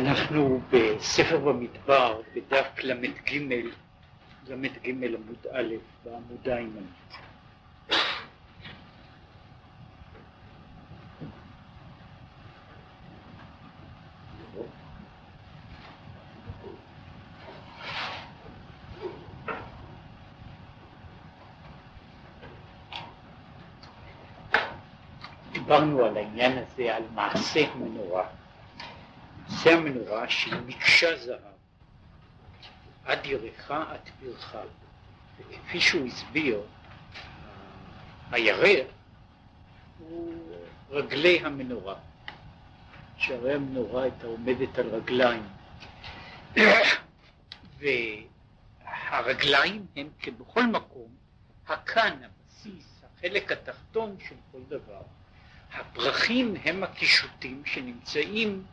אנחנו בספר במדבר, בדף ל"ג, ל"ג עמוד א', בעמודה הימנית. דיברנו על העניין הזה, על מעשה המנורה. מעשה המנורה שהיא מקשה זהב, עד ירחה עד פרחה. וכפי שהוא הסביר, הירח הוא רגלי המנורה, שהרי המנורה הייתה עומדת על רגליים. והרגליים הם כבכל מקום, הכאן, הבסיס, החלק התחתון של כל דבר. הפרחים הם הקישוטים שנמצאים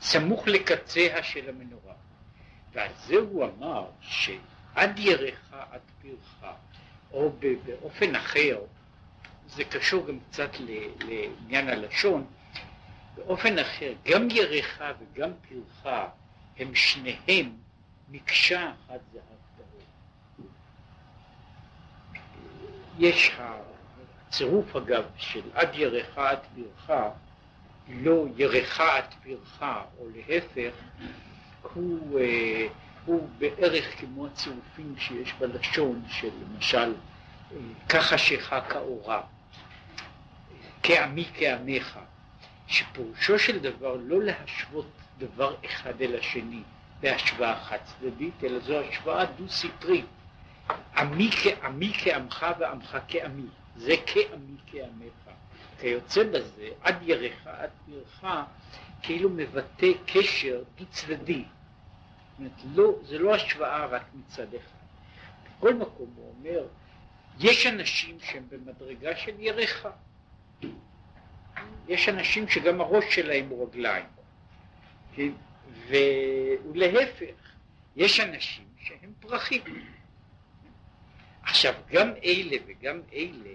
סמוך לקצה של המנורה. ועל זה הוא אמר שעד ירחה עד פרחה, או באופן אחר, זה קשור גם קצת לעניין הלשון, באופן אחר, גם ירחה וגם פרחה הם שניהם מקשה אחת זהב טהור. יש הצירוף אגב של עד ירחה עד פרחה לא ירחה עד פרחה, או להפך, הוא, אה, הוא בערך כמו הצירופים שיש בלשון של למשל כחשך כאורה, כעמי כעמך, שפירושו של דבר לא להשוות דבר אחד אל השני בהשוואה חד צדדית, אלא זו השוואה דו-סטרית. עמי כעמי כעמך ועמך כעמי, זה כעמי כעמך. כיוצא בזה, עד ירחה עד פרחה, כאילו מבטא קשר דו צדדי. זאת אומרת, לא, זה לא השוואה רק מצד אחד. בכל מקום הוא אומר, יש אנשים שהם במדרגה של ירחה. יש אנשים שגם הראש שלהם הוא רגליים. כן? ולהפך, יש אנשים שהם פרחים. עכשיו, גם אלה וגם אלה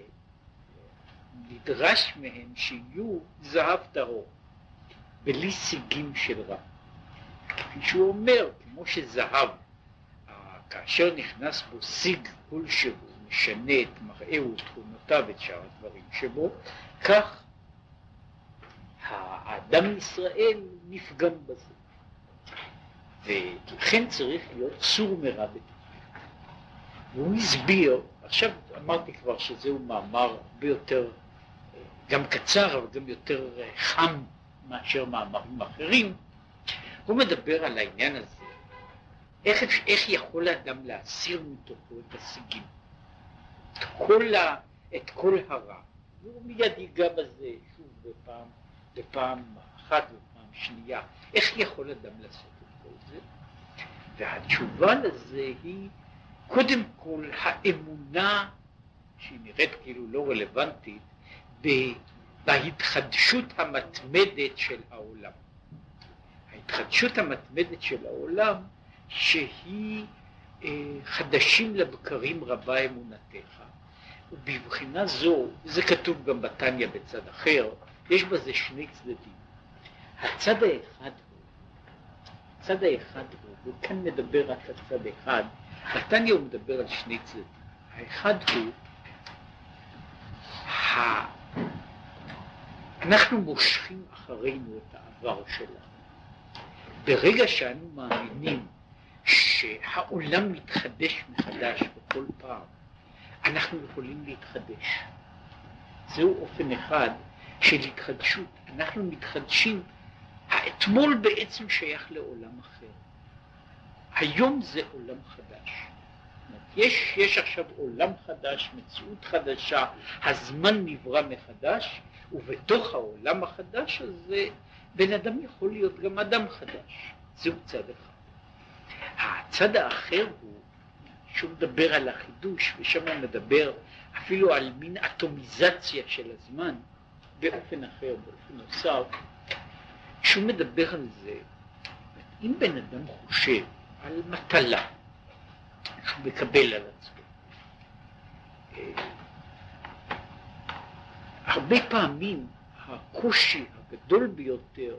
נדרש מהם שיהיו זהב טהור, בלי סיגים של רע. כפי שהוא אומר, כמו שזהב, כאשר נכנס בו סיג כלשהו, משנה את מראהו, תכונותיו, את שאר הדברים שבו, כך האדם ישראל נפגם בזה. ולכן צריך להיות סור מרע בתוכו. והוא הסביר, עכשיו אמרתי כבר שזהו מאמר הרבה יותר גם קצר אבל גם יותר חם מאשר מאמרים אחרים, הוא מדבר על העניין הזה, איך, איך יכול האדם להסיר מתוכו את השיגים, את כל, ה, את כל הרע, והוא מיד ייגע בזה שוב בפעם, בפעם אחת ופעם שנייה, איך יכול אדם לעשות את כל זה? והתשובה לזה היא קודם כל האמונה שהיא נראית כאילו לא רלוונטית בהתחדשות המתמדת של העולם. ההתחדשות המתמדת של העולם שהיא אה, חדשים לבקרים רבה אמונתך. ובבחינה זו, זה כתוב גם בתניא בצד אחר, יש בזה שני צדדים. הצד האחד הצד האחד הוא, וכאן מדבר רק על צד אחד, בתניא הוא מדבר על שני צדדים. האחד הוא אנחנו מושכים אחרינו את העבר שלנו. ברגע שאנו מאמינים שהעולם מתחדש מחדש בכל פעם, אנחנו יכולים להתחדש. זהו אופן אחד של התחדשות. אנחנו מתחדשים, האתמול בעצם שייך לעולם אחר. היום זה עולם חדש. יש, יש עכשיו עולם חדש, מציאות חדשה, הזמן נברא מחדש, ובתוך העולם החדש הזה בן אדם יכול להיות גם אדם חדש. זהו צד אחד. הצד האחר הוא שהוא מדבר על החידוש, ושם הוא מדבר אפילו על מין אטומיזציה של הזמן באופן אחר, באופן נוסף, שהוא מדבר על זה, אם בן אדם חושב על מטלה שהוא מקבל על עצמו, אה, הרבה פעמים הקושי הגדול ביותר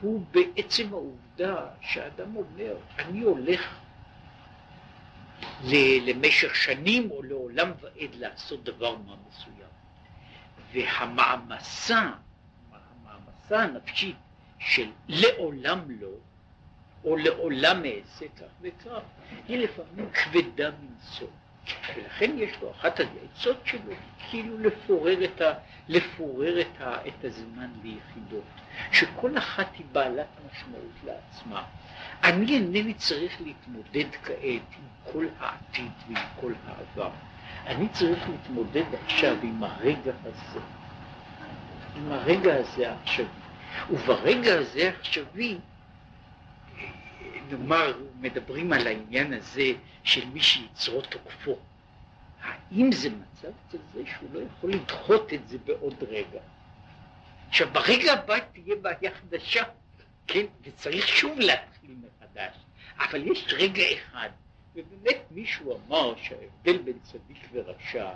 הוא בעצם העובדה שהאדם אומר, אני הולך למשך שנים או לעולם ועד לעשות דבר מה מסוים. והמעמסה, המעמסה הנפשית של לעולם לא, או לעולם אעשה כך וכך, היא לפעמים כבדה מנשוא. ולכן יש לו, אחת העצות שלו, כאילו לפורר את, ה, לפורר את, ה, את הזמן ליחידות, שכל אחת היא בעלת משמעות לעצמה. אני אינני צריך להתמודד כעת עם כל העתיד ועם כל העבר. אני צריך להתמודד עכשיו עם הרגע הזה, עם הרגע הזה העכשווי. וברגע הזה העכשווי, נאמר, מדברים על העניין הזה של מי שיצרו תוקפו. האם זה מצב כזה שהוא לא יכול לדחות את זה בעוד רגע? עכשיו, ברגע הבא תהיה בעיה חדשה, כן, וצריך שוב להתחיל מחדש. אבל יש רגע אחד, ובאמת מישהו אמר שההבדל בין צדיק ורשע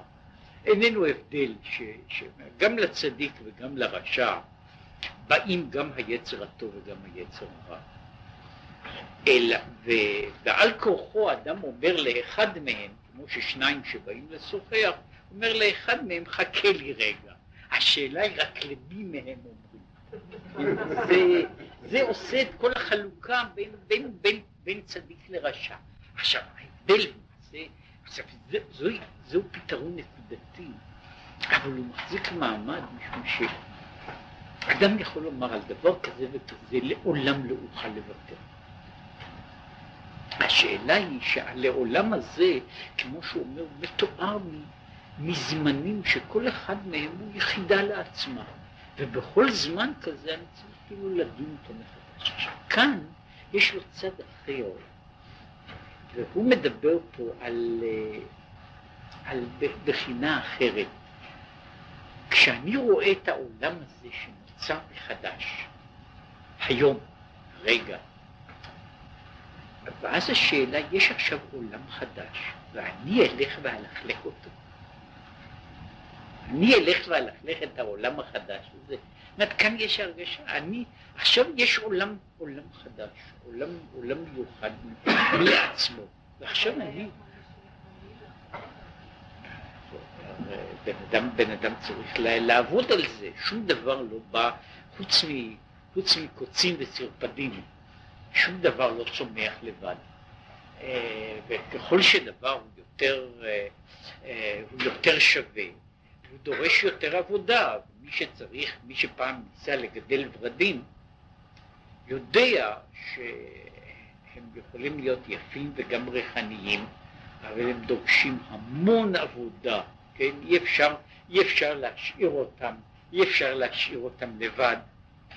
איננו הבדל שגם לצדיק וגם לרשע באים גם היצר הטוב וגם היצר הרע. אלא, ו, ועל כורחו אדם אומר לאחד מהם, כמו ששניים שבאים לשוחח, אומר לאחד מהם חכה לי רגע. השאלה היא רק למי מהם אומרים. זה, זה עושה את כל החלוקה בין, בין, בין, בין צדיק לרשע. עכשיו, ההבדל למעשה, עכשיו, זה, זהו, זהו פתרון נקודתי, אבל הוא מחזיק מעמד משום שאדם יכול לומר על דבר כזה וכזה, לעולם לא אוכל לוותר. השאלה היא שהלעולם הזה, כמו שהוא אומר, מתואר מזמנים שכל אחד מהם הוא יחידה לעצמה, ובכל זמן כזה אני צריך כאילו לדון אותו מחדש. כאן יש לו צד אחר, והוא מדבר פה על, אה, על בחינה אחרת. כשאני רואה את העולם הזה שנוצר מחדש, היום, רגע, ואז השאלה, יש עכשיו עולם חדש, ואני אלך ואלכלך אותו. אני אלך ואלכלך את העולם החדש הזה. זאת אומרת, כאן יש הרגשה, אני, עכשיו יש עולם, עולם חדש, עולם, עולם מיוחד מעצמו, ועכשיו אני... בן אדם, בן אדם צריך לעבוד על זה, שום דבר לא בא חוץ, מ, חוץ מקוצים וצרפדים. שום דבר לא צומח לבד. אה, וככל שדבר הוא יותר, אה, אה, הוא יותר שווה, הוא דורש יותר עבודה. מי שצריך, מי שפעם ניסה לגדל ורדים, יודע שהם יכולים להיות יפים וגם ריחניים, אבל הם דורשים המון עבודה, כן? אי אפשר, אי אפשר להשאיר אותם, אי אפשר להשאיר אותם לבד.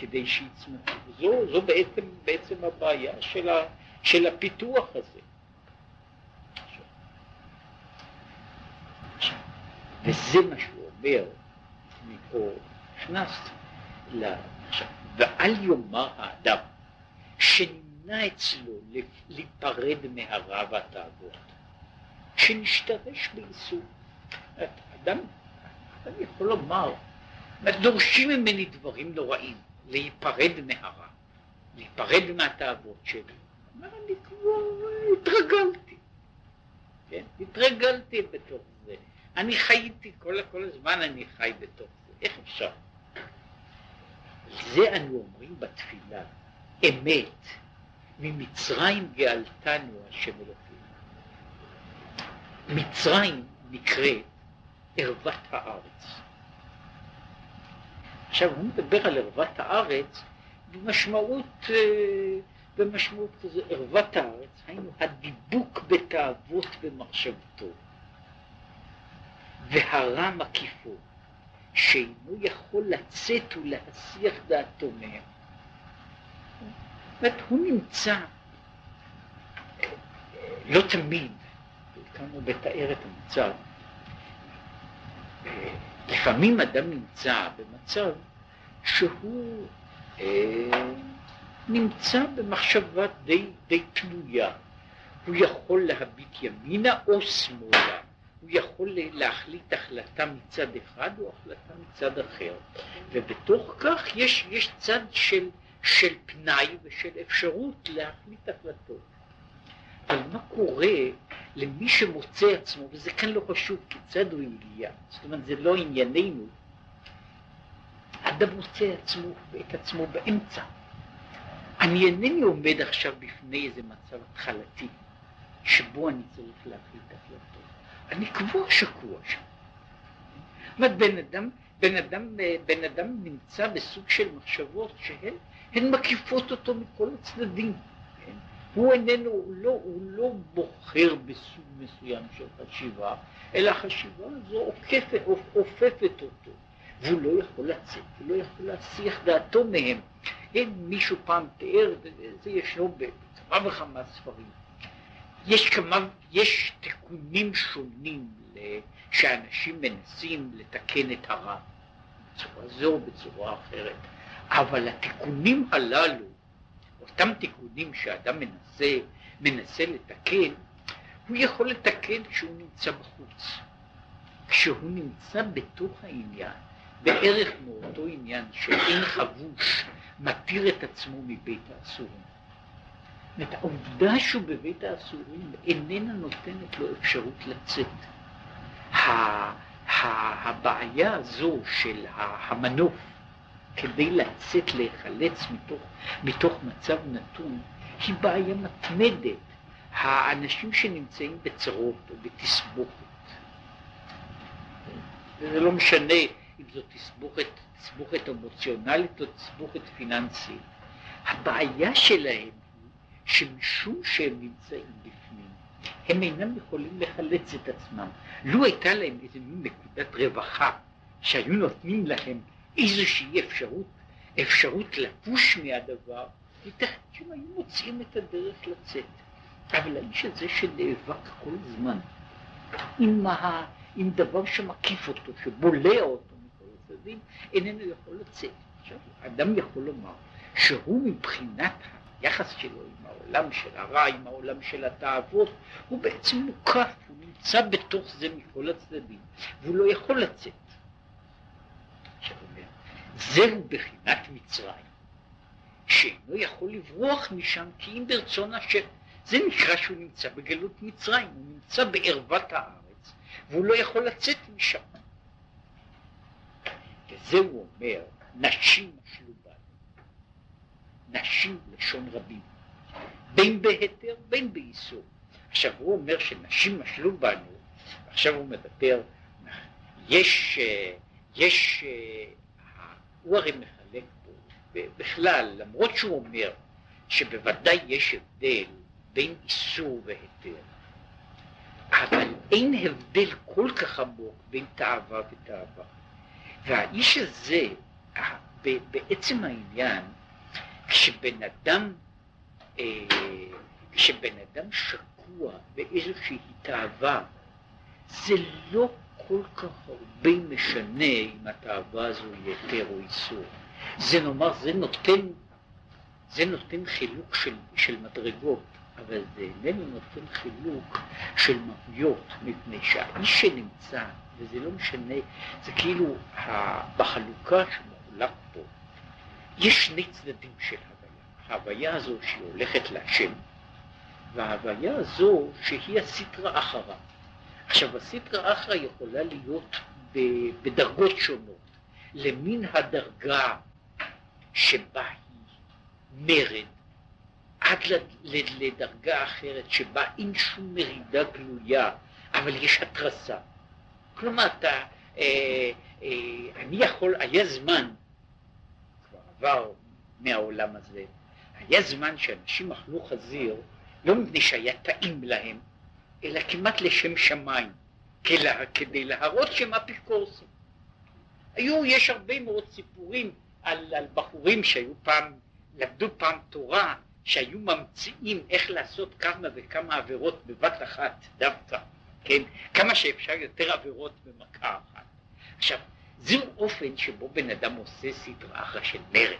כדי שיצמחו. זו, זו בעצם, בעצם הבעיה של, ה, של הפיתוח הזה. וזה מה שהוא אומר, מפה נכנס ל... עכשיו, ואל יאמר האדם שנמנע אצלו להיפרד מהרע והתאוות, שנשתרש באיסור. אדם, אדם יכול לומר, דורשים ממני דברים נוראים. להיפרד מהרע, להיפרד מהתאוות שלי. אומר, אני כבר התרגלתי, כן? התרגלתי בתוך זה. אני חייתי, כל, כל הזמן אני חי בתוך זה. איך אפשר? זה אנו אומרים בתפילה, אמת, ממצרים גאלתנו השם אלוקינו. מצרים נקראת ערוות הארץ. עכשיו הוא מדבר על ערוות הארץ במשמעות, אה, במשמעות כזה, ערוות הארץ, היינו הדיבוק בתאוות במחשבתו, והרע מקיפו, שאינו יכול לצאת ולהסיח דעתו מהם. זאת אומרת, הוא נמצא, לא תמיד, כאן הוא מתאר את המצב, לפעמים אדם נמצא במצב שהוא אה, נמצא במחשבה די, די תלויה. הוא יכול להביט ימינה או שמאלה. הוא יכול להחליט החלטה מצד אחד או החלטה מצד אחר. ובתוך כך יש, יש צד של, של פנאי ושל אפשרות להחליט החלטות. אבל מה קורה למי שמוצא עצמו, וזה כאן לא חשוב כיצד הוא הגיע, זאת אומרת זה לא ענייננו, אדם מוצא עצמו, את עצמו באמצע. אני אינני עומד עכשיו בפני איזה מצב התחלתי, שבו אני צריך להחליט החלטות. אני קבוע שקוע שם. זאת אומרת, בן אדם, בן אדם, בן אדם נמצא בסוג של מחשבות שהן מקיפות אותו מכל הצדדים. הוא איננו, הוא לא, הוא לא בוחר בסוג מסוים של חשיבה, אלא החשיבה הזו עוקפת, עופפת אותו. והוא לא יכול לצאת, הוא לא יכול להסיח דעתו מהם. אין מישהו פעם תיאר, זה ישנו בכמה וכמה ספרים. יש כמה, יש תיקונים שונים שאנשים מנסים לתקן את הרע, בצורה זו או בצורה אחרת, אבל התיקונים הללו, אותם תיקונים שאדם מנסה, מנסה לתקן, הוא יכול לתקן כשהוא נמצא בחוץ. כשהוא נמצא בתוך העניין, בערך מאותו עניין שאין חבוש מתיר את עצמו מבית האסורים. זאת העובדה שהוא בבית האסורים איננה נותנת לו אפשרות לצאת. הבעיה הזו של המנוף כדי לצאת, להיחלץ מתוך, מתוך מצב נתון, היא בעיה מתמדת. האנשים שנמצאים בצרות או בתסבוכת, זה לא משנה אם זו תסבוכת, תסבוכת אמוציונלית או תסבוכת פיננסית. הבעיה שלהם היא שמשום שהם נמצאים בפנים, הם אינם יכולים לחלץ את עצמם. לו הייתה להם איזו נקודת רווחה, שהיו נותנים להם איזושהי אפשרות, אפשרות לפוש מהדבר, שהם היו מוצאים את הדרך לצאת. אבל האיש הזה שנאבק כל הזמן עם, ה, עם דבר שמקיף אותו, שבולע אותו, הצדדים, איננו יכול לצאת. עכשיו, אדם יכול לומר שהוא מבחינת היחס שלו עם העולם של הרע, עם העולם של התאוות, הוא בעצם מוקף, הוא נמצא בתוך זה מכל הצדדים, והוא לא יכול לצאת. זהו בחינת מצרים, שאינו יכול לברוח משם כי אם ברצון השם. זה נקרא שהוא נמצא בגלות מצרים, הוא נמצא בערוות הארץ, והוא לא יכול לצאת משם. וזה הוא אומר, נשים משלו בנו. נשים לשון רבים. בין בהיתר, בין באיסור. עכשיו הוא אומר שנשים משלו בנו, עכשיו הוא מדבר, יש, יש, הוא הרי מחלק פה, בכלל, למרות שהוא אומר שבוודאי יש הבדל בין איסור והיתר, אבל אין הבדל כל כך עמוק בין תאווה ותאווה. והאיש הזה, בעצם העניין, כשבן אדם, אה, כשבן אדם שקוע באיזושהי תאווה, זה לא כל כך הרבה משנה אם התאווה הזו היא היתר או איסור. זה נאמר, זה נותן, זה נותן חילוק של, של מדרגות, אבל זה איננו נותן חילוק של מהויות, מפני שהאיש שנמצא וזה לא משנה, זה כאילו בחלוקה שמחולק פה, יש שני צדדים של הוויה. ההוויה הזו שהיא הולכת להשם, וההוויה הזו שהיא הסטרא אחרא. עכשיו הסטרא אחרא יכולה להיות בדרגות שונות. למין הדרגה שבה היא מרד, עד לדרגה אחרת שבה אין שום מרידה גלויה, אבל יש התרסה. כלומר, אתה, אה, אה, אני יכול, היה זמן, כבר עבר מהעולם הזה, היה זמן שאנשים אכלו חזיר, לא מפני שהיה טעים להם, אלא כמעט לשם שמיים, כלה, כדי להראות שהם אפיקורסים. היו, יש הרבה מאוד סיפורים על, על בחורים שהיו פעם, למדו פעם תורה, שהיו ממציאים איך לעשות כמה וכמה עבירות בבת אחת דווקא. כן? כמה שאפשר יותר עבירות במכה אחת. עכשיו, זהו אופן שבו בן אדם עושה סדרה אחרא של מרד.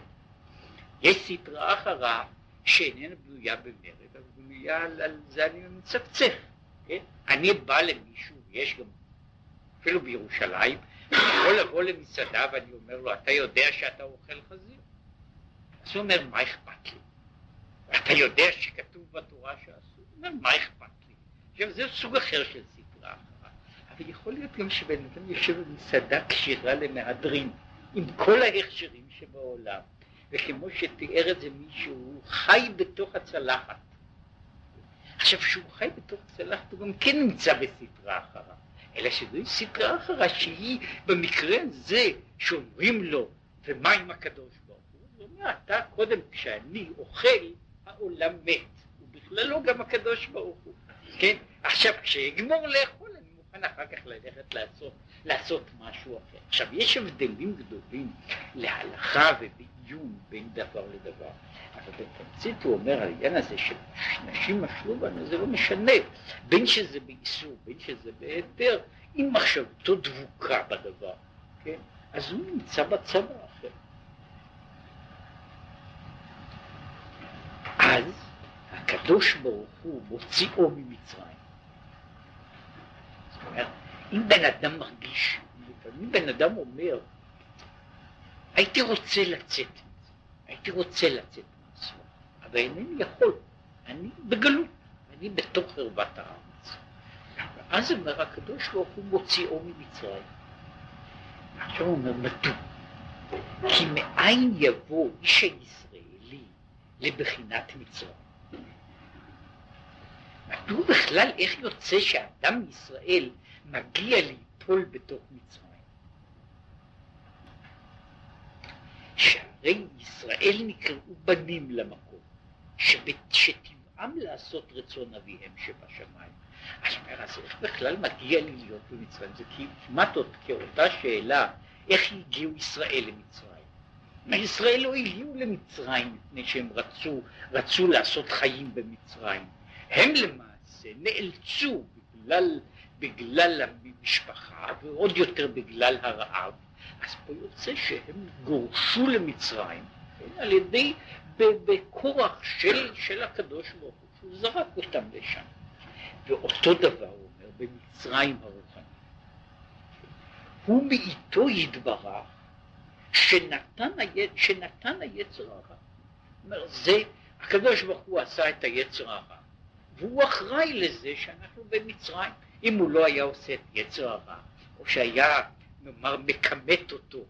יש סדרה אחרא שאיננה בנויה במרד, אבל בנויה על, על זה אני מצפצף, כן? אני בא למישהו, יש גם, אפילו בירושלים, אני יכול לבוא למסעדה ואני אומר לו, אתה יודע שאתה אוכל חזיר? אז הוא אומר, מה אכפת לי? אתה יודע שכתוב בתורה שאסור? הוא אומר, מה אכפת לי? עכשיו, זה סוג אחר של סדרה אחרה. אבל יכול להיות גם שבן אדם יושב במסעדה כשירה למהדרין, עם כל ההכשרים שבעולם, וכמו שתיאר את זה מישהו, חי בתוך הצלחת. עכשיו, כשהוא חי בתוך הצלחת, הוא גם כן נמצא בסדרה אחרה. אלא שזוהי סדרה אחרה שהיא במקרה הזה שאומרים לו, ומה עם הקדוש ברוך הוא? הוא אומר, אתה קודם כשאני אוכל, העולם מת. ובכלל לא גם הקדוש ברוך הוא. כן? עכשיו, כשאגמור לאכול, אני מוכן אחר כך ללכת לעשות, לעשות משהו אחר. עכשיו, יש הבדלים גדולים להלכה ובעיון בין דבר לדבר. אבל בתמצית הוא אומר, העניין הזה שנשים משלו בנו, זה לא משנה. בין שזה באיסור, בין שזה בהיתר, אם מחשבתו דבוקה בדבר, כן? אז הוא נמצא בצבא אחר. אז הקדוש ברוך הוא מוציאו ממצרים. זאת אומרת, אם בן אדם מרגיש, לפעמים בן אדם אומר, הייתי רוצה לצאת, הייתי רוצה לצאת מעצמו, אבל אינני יכול, אני בגלות, אני בתוך חרבת הארץ. ואז אומר הקדוש ברוך הוא מוציאו ממצרים. עכשיו הוא אומר, מדוע? כי מאין יבוא איש הישראלי לבחינת מצרים? מדוע בכלל, איך יוצא שאדם מישראל מגיע ליפול בתוך מצרים? שהרי ישראל נקראו בנים למקום, שטבעם לעשות רצון אביהם שבשמיים. אז אומר, אז איך בכלל מגיע לי להיות במצרים? זה כמעט עוד כאותה שאלה, איך הגיעו ישראל למצרים? ישראל לא הגיעו למצרים מפני שהם רצו, רצו לעשות חיים במצרים. הם למעשה נאלצו בגלל, בגלל המשפחה ועוד יותר בגלל הרעב, אז פה יוצא שהם גורשו למצרים כן, על ידי, בכורח של, של הקדוש ברוך הוא, שהוא זרק אותם לשם. ואותו דבר הוא אומר במצרים הרוחנית. הוא מאיתו יתברך שנתן, היצ... שנתן היצר הרע. אומר, זה, הקדוש ברוך הוא עשה את היצר הרע, והוא אחראי לזה שאנחנו במצרים. אם הוא לא היה עושה את יצר הרע, או שהיה, נאמר, מכמת אותו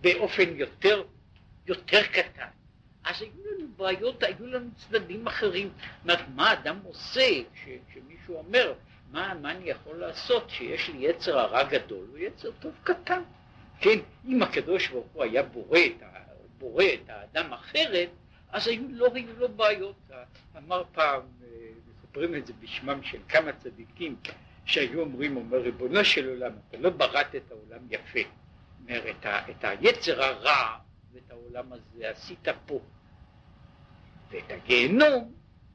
באופן יותר, יותר קטן, אז היו לנו בעיות, היו לנו צדדים אחרים. זאת אומרת, מה אדם עושה כשמישהו אומר, מה, מה אני יכול לעשות שיש לי יצר הרע גדול הוא יצר טוב קטן. כן, אם הקדוש ברוך הוא היה בורא את, בורא את האדם אחרת, אז היו, לא היו לו בעיות. אמר פעם, אה, מספרים את זה בשמם של כמה צדיקים, שהיו אומרים, אומר ריבונו של עולם, אתה לא בראת את העולם יפה. אומר, את, ה, את היצר הרע ואת העולם הזה עשית פה. ואת הגיהנום,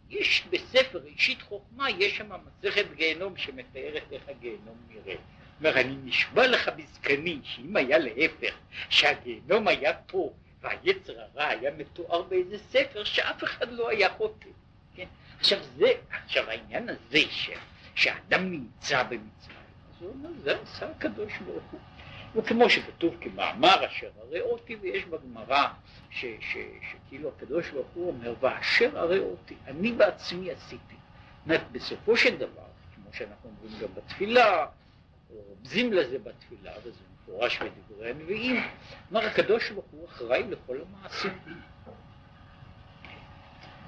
יש בספר אישית חוכמה, יש שם מסכת גיהנום שמתארת איך הגיהנום נראה. אומר, אני נשבע לך בזקני, שאם היה להפך, שהגיהנום היה פה, והיצר הרע היה מתואר באיזה ספר, שאף אחד לא היה חוטא. כן? עכשיו זה, עכשיו העניין הזה, ש, שהאדם נמצא במצרים, אז הוא אומר, זה עשה הקדוש ברוך הוא. וכמו שכתוב כמאמר אשר הרי אותי, ויש בגמרא שכאילו הקדוש ברוך הוא אומר, ואשר הרי אותי, אני בעצמי עשיתי. זאת בסופו של דבר, כמו שאנחנו אומרים גם בתפילה, רומזים לזה בתפילה, וזה מפורש בדברי הנביאים, אמר הקדוש ברוך הוא אחראי לכל המעשים.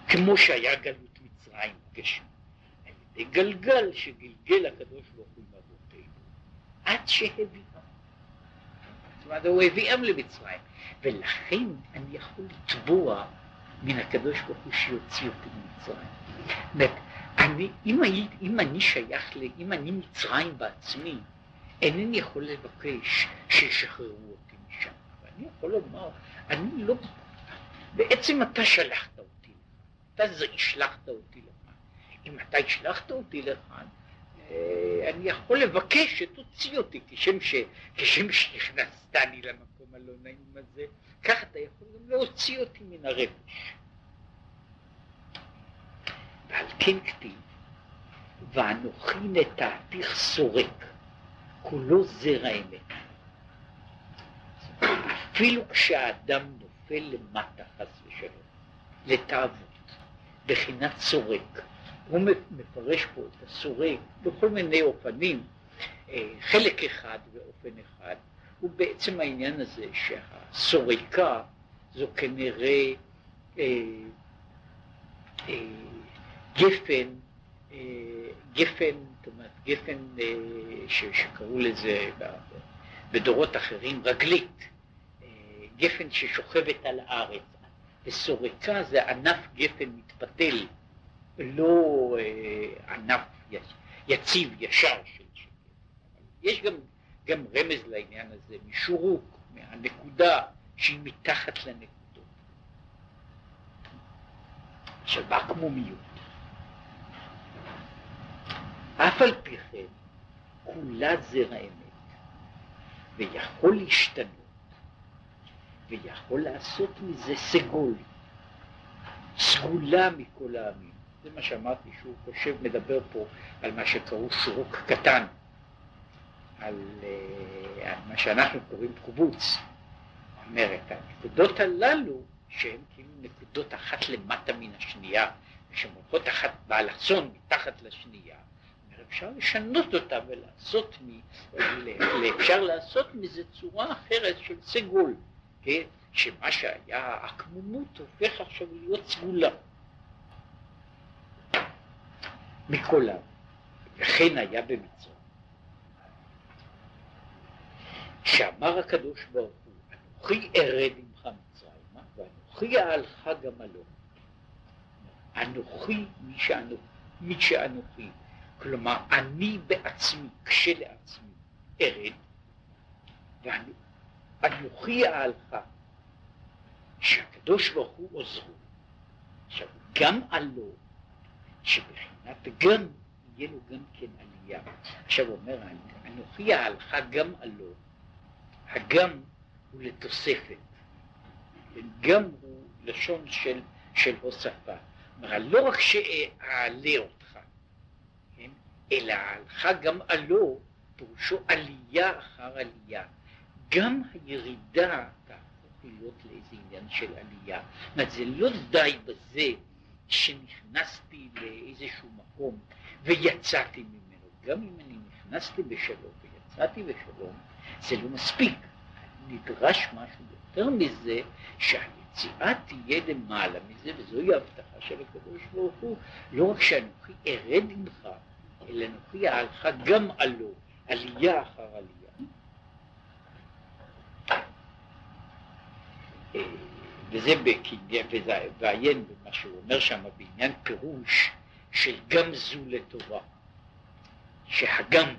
כמו שהיה גלות מצרים גשם, על ידי גלגל שגלגל הקדוש ברוך הוא עם אבותינו, עד שהביאם. זאת אומרת, הוא הביאם למצרים, ולכן אני יכול לתבוע מן הקדוש ברוך הוא שיוציא אותי ממצרים. אני, אם, אני, אם אני שייך, ל, אם אני מצרים בעצמי, אינני יכול לבקש שישחררו אותי משם. ואני יכול לומר, אני לא... בעצם אתה שלחת אותי אתה זה השלחת אותי אם אתה השלחת אותי לכאן, אה, אני יכול לבקש שתוציא אותי, כשם, ש, כשם שנכנסתני למקום הלא נעים הזה, כך אתה יכול גם להוציא אותי מן הרבש. ועל כן כתיב, ואנוכי נטעתיך סורק, כולו זרע אמת. אפילו כשהאדם נופל למטה חס ושלום, לתאוות, בחינת סורק. הוא מפרש פה את הסורק בכל מיני אופנים, אה, חלק אחד ואופן אחד, הוא בעצם העניין הזה שהסורקה זו כנראה אה, אה, גפן, אה, גפן, זאת אומרת גפן אה, ש, שקראו לזה בדורות אחרים רגלית, אה, גפן ששוכבת על הארץ, וסורקה זה ענף גפן מתפתל, לא אה, ענף יציב, ישר של גפן. יש גם, גם רמז לעניין הזה, משורוק, מהנקודה שהיא מתחת לנקודות. עכשיו, בעקמומיות. אף על פי כן, כולה זרע אמת, ויכול להשתנות, ויכול לעשות מזה סגול, סגולה מכל העמים. זה מה שאמרתי שהוא חושב, מדבר פה על מה שקראו שורוק קטן, על, אה, על מה שאנחנו קוראים קובוץ. אומרת, הנקודות הללו, שהן כאילו נקודות אחת למטה מן השנייה, ושהן הולכות אחת באלכסון מתחת לשנייה, אפשר לשנות אותה ולעשות מ... אפשר לעשות מזה צורה אחרת של סגול, כן? שמה שהיה עקמומות הופך עכשיו להיות סגולה. מכל העם. וכן היה במצרים. שאמר הקדוש ברוך הוא, אנוכי ארד עמך מצרימה, ואנוכי אהלך גמלו. אנוכי מי שאנוכי, שאנוכי. כלומר, אני בעצמי, כשלעצמי, ארד, ואנוכי אהלך, שהקדוש ברוך הוא עוזרו. עכשיו, גם עלו, שבחינת גם, יהיה לו גם כן עלייה. עכשיו אומר, אנוכי אהלך גם עלו, הגם הוא לתוספת, גם הוא לשון של, של הוספה. כלומר, לא רק שאעלה אותך, כן? אלא הלכה גם עלו, פירושו עלייה אחר עלייה. גם הירידה תהפוך להיות לאיזה עניין של עלייה. זאת אומרת, זה לא די בזה שנכנסתי לאיזשהו מקום ויצאתי ממנו. גם אם אני נכנסתי בשלום ויצאתי בשלום, זה לא מספיק. נדרש משהו יותר מזה, שהיציאה תהיה למעלה מזה, וזוהי ההבטחה של הקדוש ברוך הוא, לא רק שאנוכי ארד עמך, אלא אנוכי אהלך גם עלו, עלייה אחר עלייה. וזה ועיין במה שהוא אומר שם בעניין פירוש של גם זו לטובה, שהגם,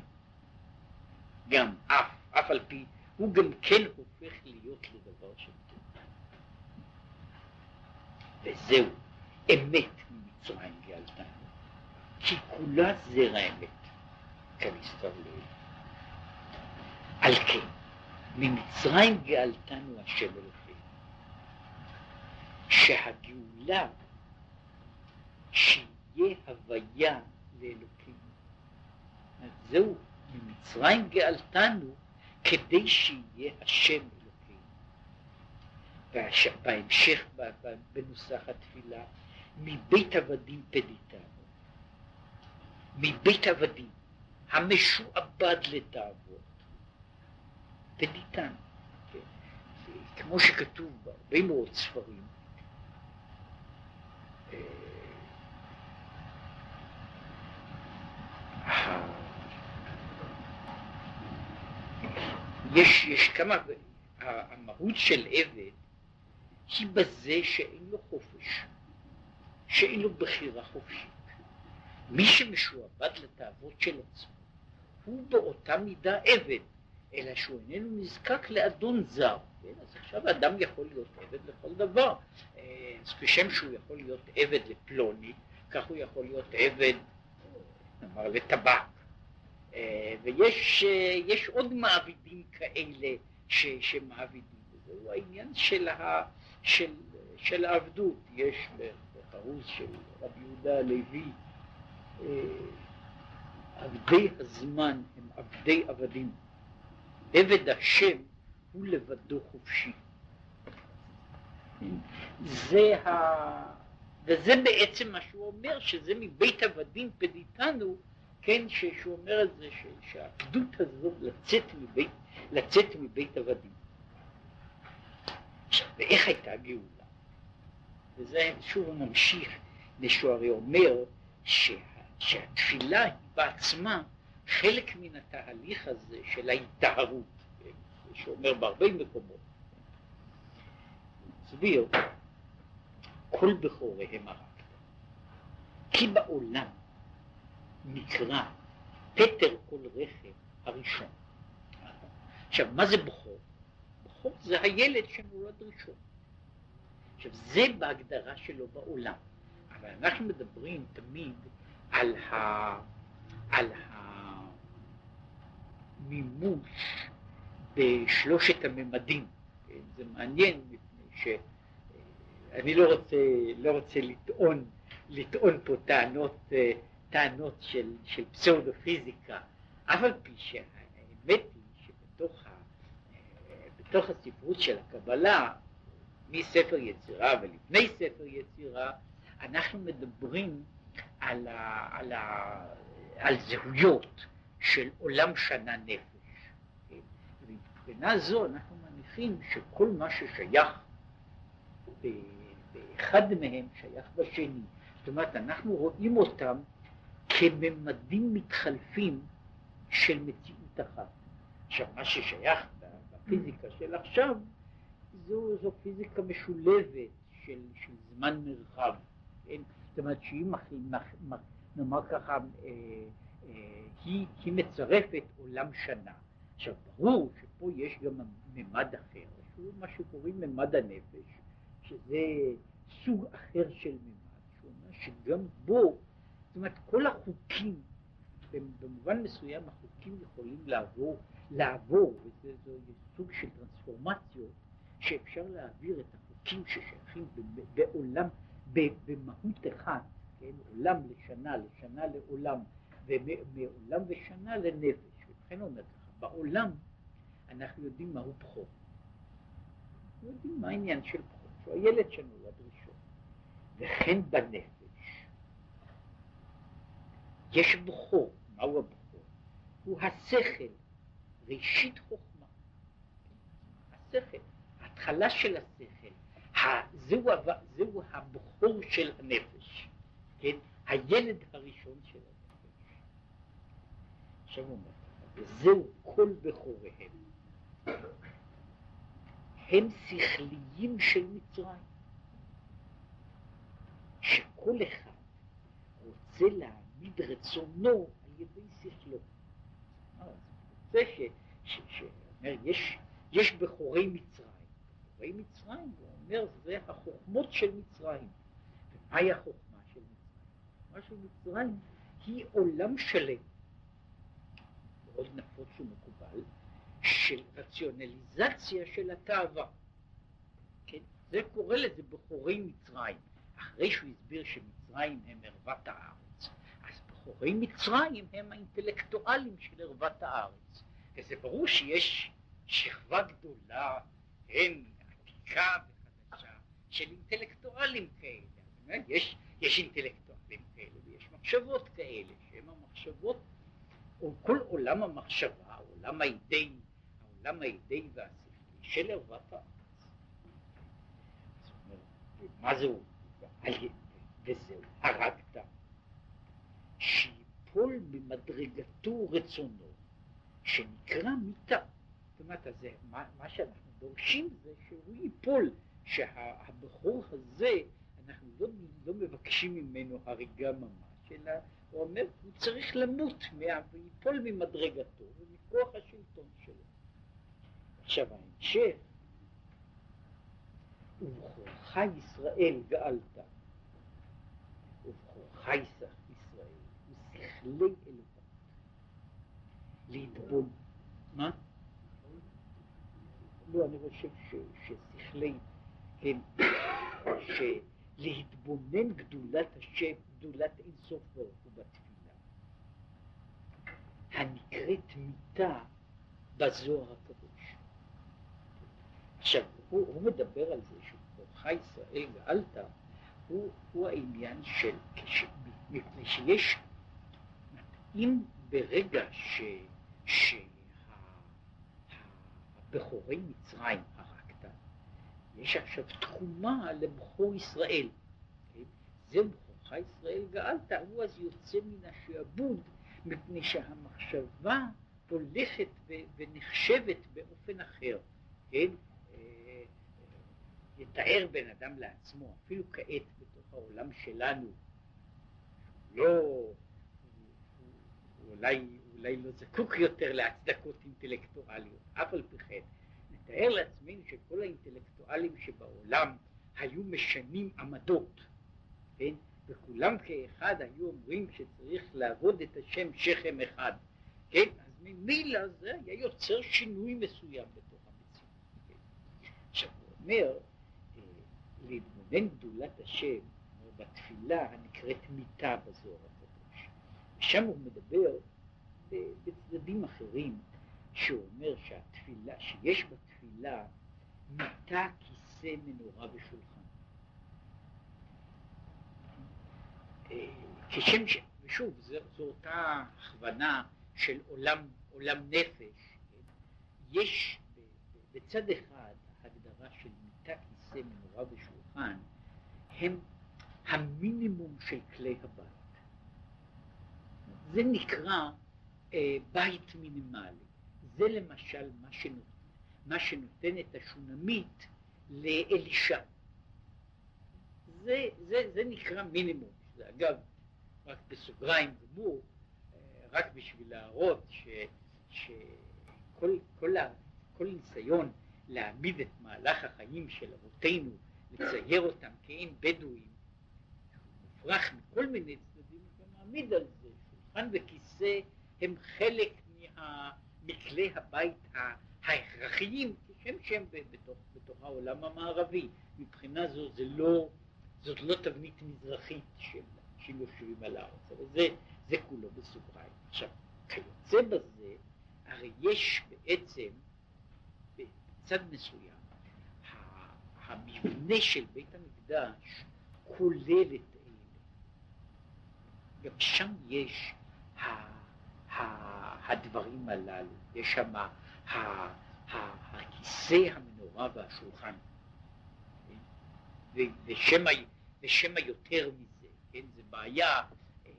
גם, אף, אף על פי הוא גם כן הופך להיות לדבר של טוב. וזהו, אמת ממצרים גאלתנו, כי כולה זרע אמת, כנסתר לאל. על כן, ממצרים גאלתנו השם אלוהים, שהגאולה שיהיה הוויה לאלוקים. זהו, ממצרים גאלתנו כדי שיהיה השם אלוקים. בהמשך, בנוסח התפילה, מבית עבדים פדיתנו. מבית עבדים, המשועבד לתאוות. פדיתנו. כן. כמו שכתוב בהרבה מאוד ספרים, אה, יש, יש כמה, המהות של עבד היא בזה שאין לו חופש, שאין לו בחירה חופשית. מי שמשועבד לתאוות של עצמו, הוא באותה מידה עבד, אלא שהוא איננו נזקק לאדון זר. כן? אז עכשיו האדם יכול להיות עבד לכל דבר. אה, אז כשם שהוא יכול להיות עבד לפלוני, כך הוא יכול להיות עבד, נאמר, לטבק. אה, ויש אה, עוד מעבידים כאלה ש, שמעבידים, וזהו העניין של, ה, של, של העבדות. יש בחרוז של רבי יהודה הלוי, אה, עבדי הזמן הם עבדי עבדים. עבד השם הוא לבדו חופשי. זה ה... וזה בעצם מה שהוא אומר, שזה מבית עבדים פדיתנו, כן, שהוא אומר את זה, שהעבדות הזו לצאת מבית, לצאת מבית עבדים. עכשיו, ואיך הייתה הגאולה? וזה שוב הוא שהוא הרי אומר שה, שהתפילה היא בעצמה חלק מן התהליך הזה של ההיטהרות, כן, שאומר בהרבה מקומות. מסביר, כל בכוריהם הרג. כי בעולם נקרא פטר כל רכב הראשון. עכשיו, מה זה בכור? בכור זה הילד שנולד ראשון. עכשיו, זה בהגדרה שלו בעולם. אבל אנחנו מדברים תמיד על, ה... על המימוש בשלושת הממדים. כן, זה מעניין מפני ש... אני לא רוצה, לא רוצה לטעון, לטעון פה טענות, אה, טענות של, של פסאודו-פיזיקה, אף על פי שהאמת היא שבתוך ה, אה, בתוך הספרות של הקבלה, מספר יצירה ולפני ספר יצירה, אנחנו מדברים על, ה, על, ה, על זהויות של עולם שנה נפש. ומבחינה זו אנחנו מניחים שכל מה ששייך ב... אחד מהם שייך בשני. זאת אומרת, אנחנו רואים אותם כממדים מתחלפים של מציאות אחת. עכשיו, מה ששייך בפיזיקה של עכשיו, זו, זו פיזיקה משולבת של, של זמן מרחב. כן? זאת אומרת שאם נאמר ככה, אה, אה, היא, היא מצרפת עולם שנה. עכשיו, ברור שפה יש גם ממד אחר, שהוא מה שקוראים ממד הנפש, שזה סוג אחר של ממד, שגם בו, זאת אומרת כל החוקים, במובן מסוים החוקים יכולים לעבור, לעבור, וזה סוג של טרנספורמציות, שאפשר להעביר את החוקים ששייכים בעולם, במהות אחת, כן, עולם לשנה, לשנה לעולם, ומעולם ושנה לנפש. ובכן אומר ככה, בעולם אנחנו יודעים מהו בכור. יודעים מה העניין של בכור, הילד שנולד. וכן בנפש. יש בכור, מהו הבכור? הוא השכל, ראשית חוכמה. השכל, ההתחלה של השכל, זהו, זהו הבכור של הנפש, כן? הילד הראשון של הנפש. עכשיו הוא אומר, וזהו כל בכוריהם. הם שכליים של מצרים. שכל אחד רוצה להעמיד רצונו על ידי שכלו. זה. שאומר, יש, יש בכורי מצרים. בכורי מצרים, הוא אומר, זה החוכמות של מצרים. ומהי החוכמה של מצרים? החוכמה של מצרים היא עולם שלם, מאוד נפוץ ומקובל, של רציונליזציה של התאווה. כן? זה קורא לזה בכורי מצרים. אחרי שהוא הסביר שמצרים הם ערוות הארץ, אז בחורי מצרים הם האינטלקטואלים של ערוות הארץ. וזה ברור שיש שכבה גדולה, כן, עתיקה וחדשה, של אינטלקטואלים כאלה. יש, יש אינטלקטואלים כאלה ויש מחשבות כאלה, שהן המחשבות, או כל עולם המחשבה, עולם האידאי, העולם האידאי והשכלי של ערוות הארץ. מה זה הוא? וזהו, הרגת, שיפול במדרגתו רצונו, שנקרא מיתה. זאת אומרת, אז מה, מה שאנחנו דורשים זה שהוא ייפול, שהבחור הזה, אנחנו לא, לא מבקשים ממנו הריגה ממש, אלא הוא אומר, הוא צריך למות וייפול ממדרגתו ומכוח השלטון שלו. עכשיו ההמשך, ובכורך ישראל גאלת, חייסך ישראל, ושכלי אלוהות. להתבונן, מה? לא, אני חושב ששכלי, כן, שלהתבונן גדולת השם, גדולת אינסוף ברוך הוא בתפילה, הנקראת מיתה בזוהר הקדוש. עכשיו, הוא, הוא מדבר על זה ובכוחה ישראל גאלת, הוא, הוא העניין של, כש, מפני שיש, אם ברגע ש, שהבכורי מצרים הרגת, יש עכשיו תחומה לבכור ישראל. כן? זה בכורך ישראל גאלת, הוא אז יוצא מן השעבוד, מפני שהמחשבה הולכת ונחשבת באופן אחר, כן? יתאר בן אדם לעצמו, אפילו כעת בתוך העולם שלנו, לא, אולי, אולי לא זקוק יותר להצדקות אינטלקטואליות, אף על פי כן, נתאר לעצמנו שכל האינטלקטואלים שבעולם היו משנים עמדות, כן? וכולם כאחד היו אומרים שצריך לעבוד את השם שכם אחד, כן? אז ממילא זה היה יוצר שינוי מסוים בתוך המציאות. כן? עכשיו הוא אומר, להתבונן גדולת השם בתפילה הנקראת מיתה בזוהר הקדוש. ושם הוא מדבר בצדדים אחרים, שהוא אומר שהתפילה, שיש בתפילה מיטה, כיסא, מנורה ושולחן. אה, כשם ש... ושוב, זו, אותה הכוונה של עולם, עולם נפש. יש בצד אחד הגדרה של מיטה, כיסא, מנורה ושולחן, הם המינימום של כלי הבית. זה נקרא אה, בית מינימלי. זה למשל מה שנותן, מה שנותן את השונמית לאלישע. זה, זה, זה נקרא מינימום. זה אגב, רק בסוגריים גמור, אה, רק בשביל להראות שכל כל, כל ניסיון להעמיד את מהלך החיים של אבותינו, לצייר אותם כעין בדואים, מופרך מכל מיני צדדים, ומעמיד על זה שולחן וכיסא הם חלק מכלי הבית ההכרחיים, כשם שהם בתוך, בתוך העולם המערבי. מבחינה זו זה לא, זאת לא תבנית מזרחית של, שיושבים על הארץ, אבל זה, זה כולו בסוגריים. עכשיו, כיוצא בזה, הרי יש בעצם, בצד מסוים, המבנה של בית המקדש כולל את אלה. גם שם יש הדברים הללו, יש שם הכיסא, המנורה והשולחן. ושמא יותר מזה, כן, זה בעיה, אה,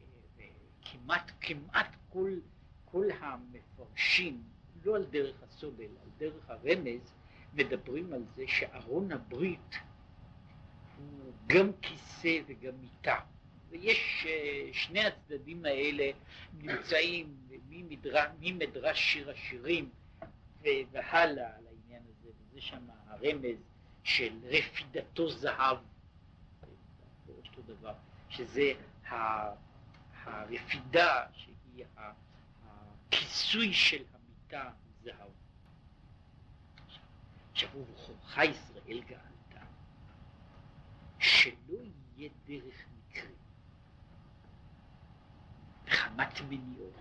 כמעט, כמעט כל, כל המפרשים, לא על דרך הסוד אלא על דרך הרמז, מדברים על זה שארון הברית הוא גם כיסא וגם מיטה. ויש אה, שני הצדדים האלה נמצאים ממדרש, שיר השירים והלאה על העניין הזה, וזה שם הרמז של רפידתו זהב, זה אותו דבר, שזה הרפידה שהיא הכיסוי של המיטה זהב. עכשיו ובכורך ישראל גאלת, שלא יהיה דרך מקרית. מחמת מניעות,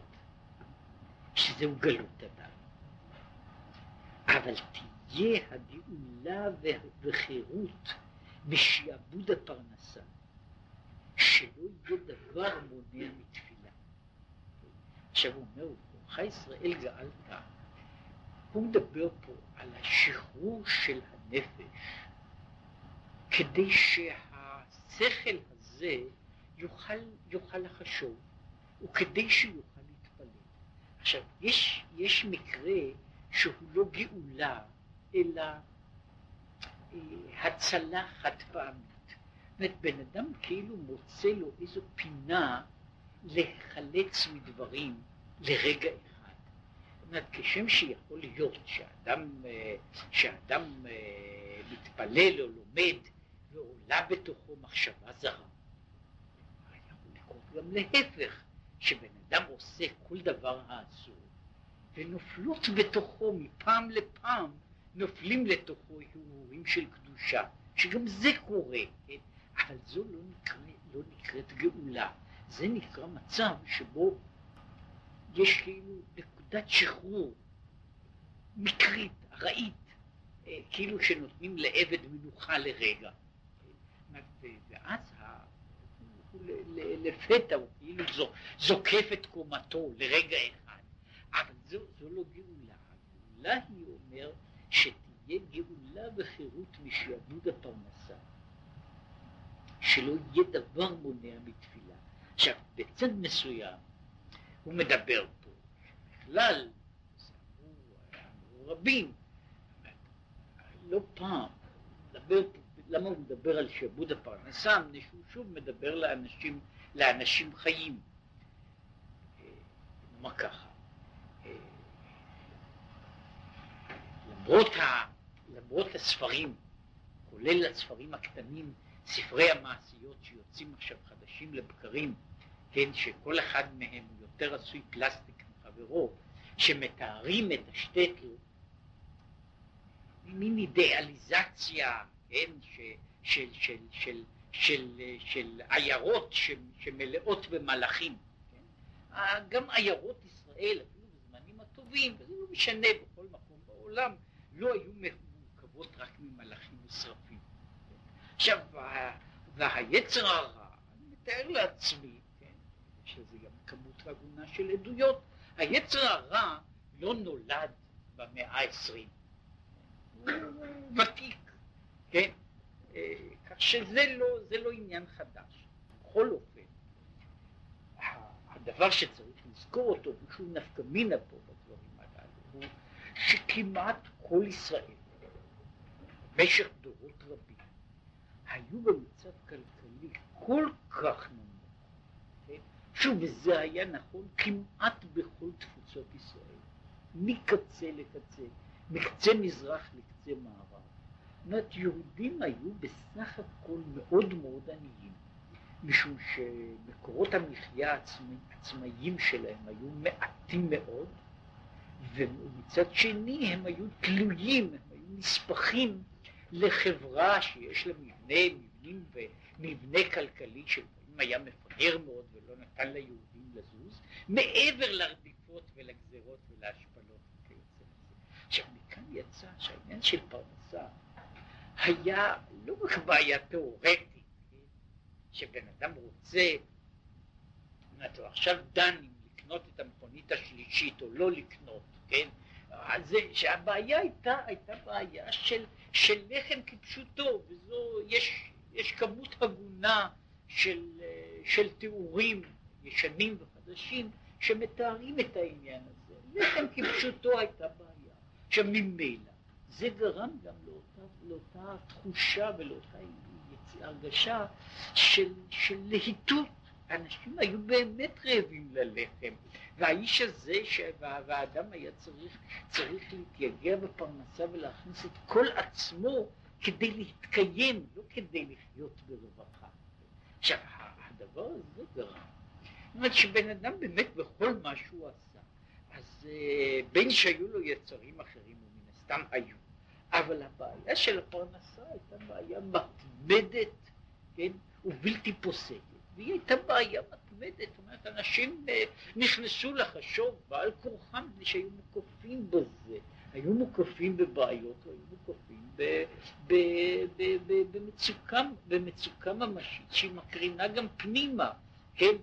שזהו גלות אדם. אבל תהיה הגאולה וחירות ושעבוד הפרנסה, שלא יהיה דבר מונע מתפילה. עכשיו הוא אומר, כורך ישראל גאלת, הוא מדבר פה על השחרור של הנפש, כדי שהשכל הזה יוכל, יוכל לחשוב. וכדי שהוא יוכל להתפלל. עכשיו, יש, יש מקרה שהוא לא גאולה, אלא אה, הצלה חד פעמית. זאת אומרת, בן אדם כאילו מוצא לו איזו פינה להיחלץ מדברים לרגע אחד. אומרת, כשם שיכול להיות שאדם, אה, שאדם אה, מתפלל או לומד ועולה בתוכו מחשבה זרה, יכול לקרות גם להפך. שבן אדם עושה כל דבר האסור, ונופלות בתוכו מפעם לפעם, נופלים לתוכו הרהורים של קדושה, שגם זה קורה, כן? אבל זו לא, נקרא, לא נקראת גאולה, זה נקרא מצב שבו יש כאילו נקודת שחרור מקרית, ארעית, אה, כאילו שנותנים לעבד מנוחה לרגע. ואז הוא לפתע, הוא כאילו זוקף את קומתו לרגע אחד, אבל זו, זו לא גאולה. הגאולה היא אומר שתהיה גאולה וחירות משעבוד הפרנסה, שלא יהיה דבר מונע מתפילה. עכשיו, בצד מסוים הוא מדבר בכלל, רבים, לא פעם, מדבר למה הוא מדבר על שעבוד הפרנסה? מפני שהוא שוב מדבר לאנשים, לאנשים חיים. נאמר ככה, למרות, ה, למרות הספרים, כולל הספרים הקטנים, ספרי המעשיות שיוצאים עכשיו חדשים לבקרים, כן, שכל אחד מהם יותר עשוי פלסטיק מחברו, שמתארים את השטטל, מין אידיאליזציה כן, ש, של, של, של, של, של עיירות שמלאות במלאכים. כן? גם עיירות ישראל, אפילו בזמנים הטובים, וזה לא משנה בכל מקום בעולם, לא היו מורכבות רק ממלאכים ושרפים. כן? עכשיו, והיצר הרע, אני מתאר לעצמי, כן, יש לזה גם כמות הגונה של עדויות, היצר הרע לא נולד במאה העשרים. הוא ותיק. כן? אה, כך שזה לא, לא עניין חדש. בכל אופן, הדבר שצריך לזכור אותו, ושהוא נפקא מינה פה בדברים הללו, הוא שכמעט כל ישראל, במשך דורות רבים, היו במצב כלכלי כל כך? שוב, וזה היה נכון כמעט בכל תפוצות ישראל, מקצה לקצה, מקצה מזרח לקצה מערב. זאת אומרת, יהודים היו בסך הכל מאוד מאוד עניים, משום שמקורות המחיה העצמאיים שלהם היו מעטים מאוד, ומצד שני הם היו תלויים, הם היו נספחים לחברה שיש לה מבנה, מבנים ומבנה כלכלי שלפעמים היה מפגר מאוד ולא נתן ליהודים לזוז, מעבר לרדיפות ולגזרות ולהשפלות וכיוצא בזה. עכשיו מכאן יצא שהעניין של פרנסה היה לא רק בעיה תיאורטית, שבן אדם רוצה, הוא עכשיו דן אם לקנות את המכונית השלישית או לא לקנות, כן? אז שהבעיה הייתה, הייתה בעיה של, של לחם כפשוטו, וזו, יש, יש כמות הגונה של, של תיאורים ישנים וחדשים שמתארים את העניין הזה. לחם כפשוטו הייתה בעיה. עכשיו ממילא זה גרם גם לאותה, לאותה תחושה ולאותה הרגשה של, של להיטות. אנשים היו באמת רעבים ללחם, והאיש הזה, והאדם היה צריך, צריך להתייגע בפרנסה ולהכניס את כל עצמו כדי להתקיים, לא כדי לחיות ברווחה. עכשיו, הדבר הזה גרם. זאת אומרת שבן אדם באמת בכל מה שהוא עשה, אז אה, בין שהיו לו יצרים אחרים, ומן הסתם היו, אבל הבעיה של הפרנסה הייתה בעיה מתמדת, כן, ובלתי פוסקת, והיא הייתה בעיה מתמדת, זאת אומרת, אנשים אה, נכנסו לחשוב בעל כורחם, מפני שהיו מוקפים בזה, היו מוקפים בבעיות, היו מוקפים במצוקה, ממשית שהיא מקרינה גם פנימה, כן,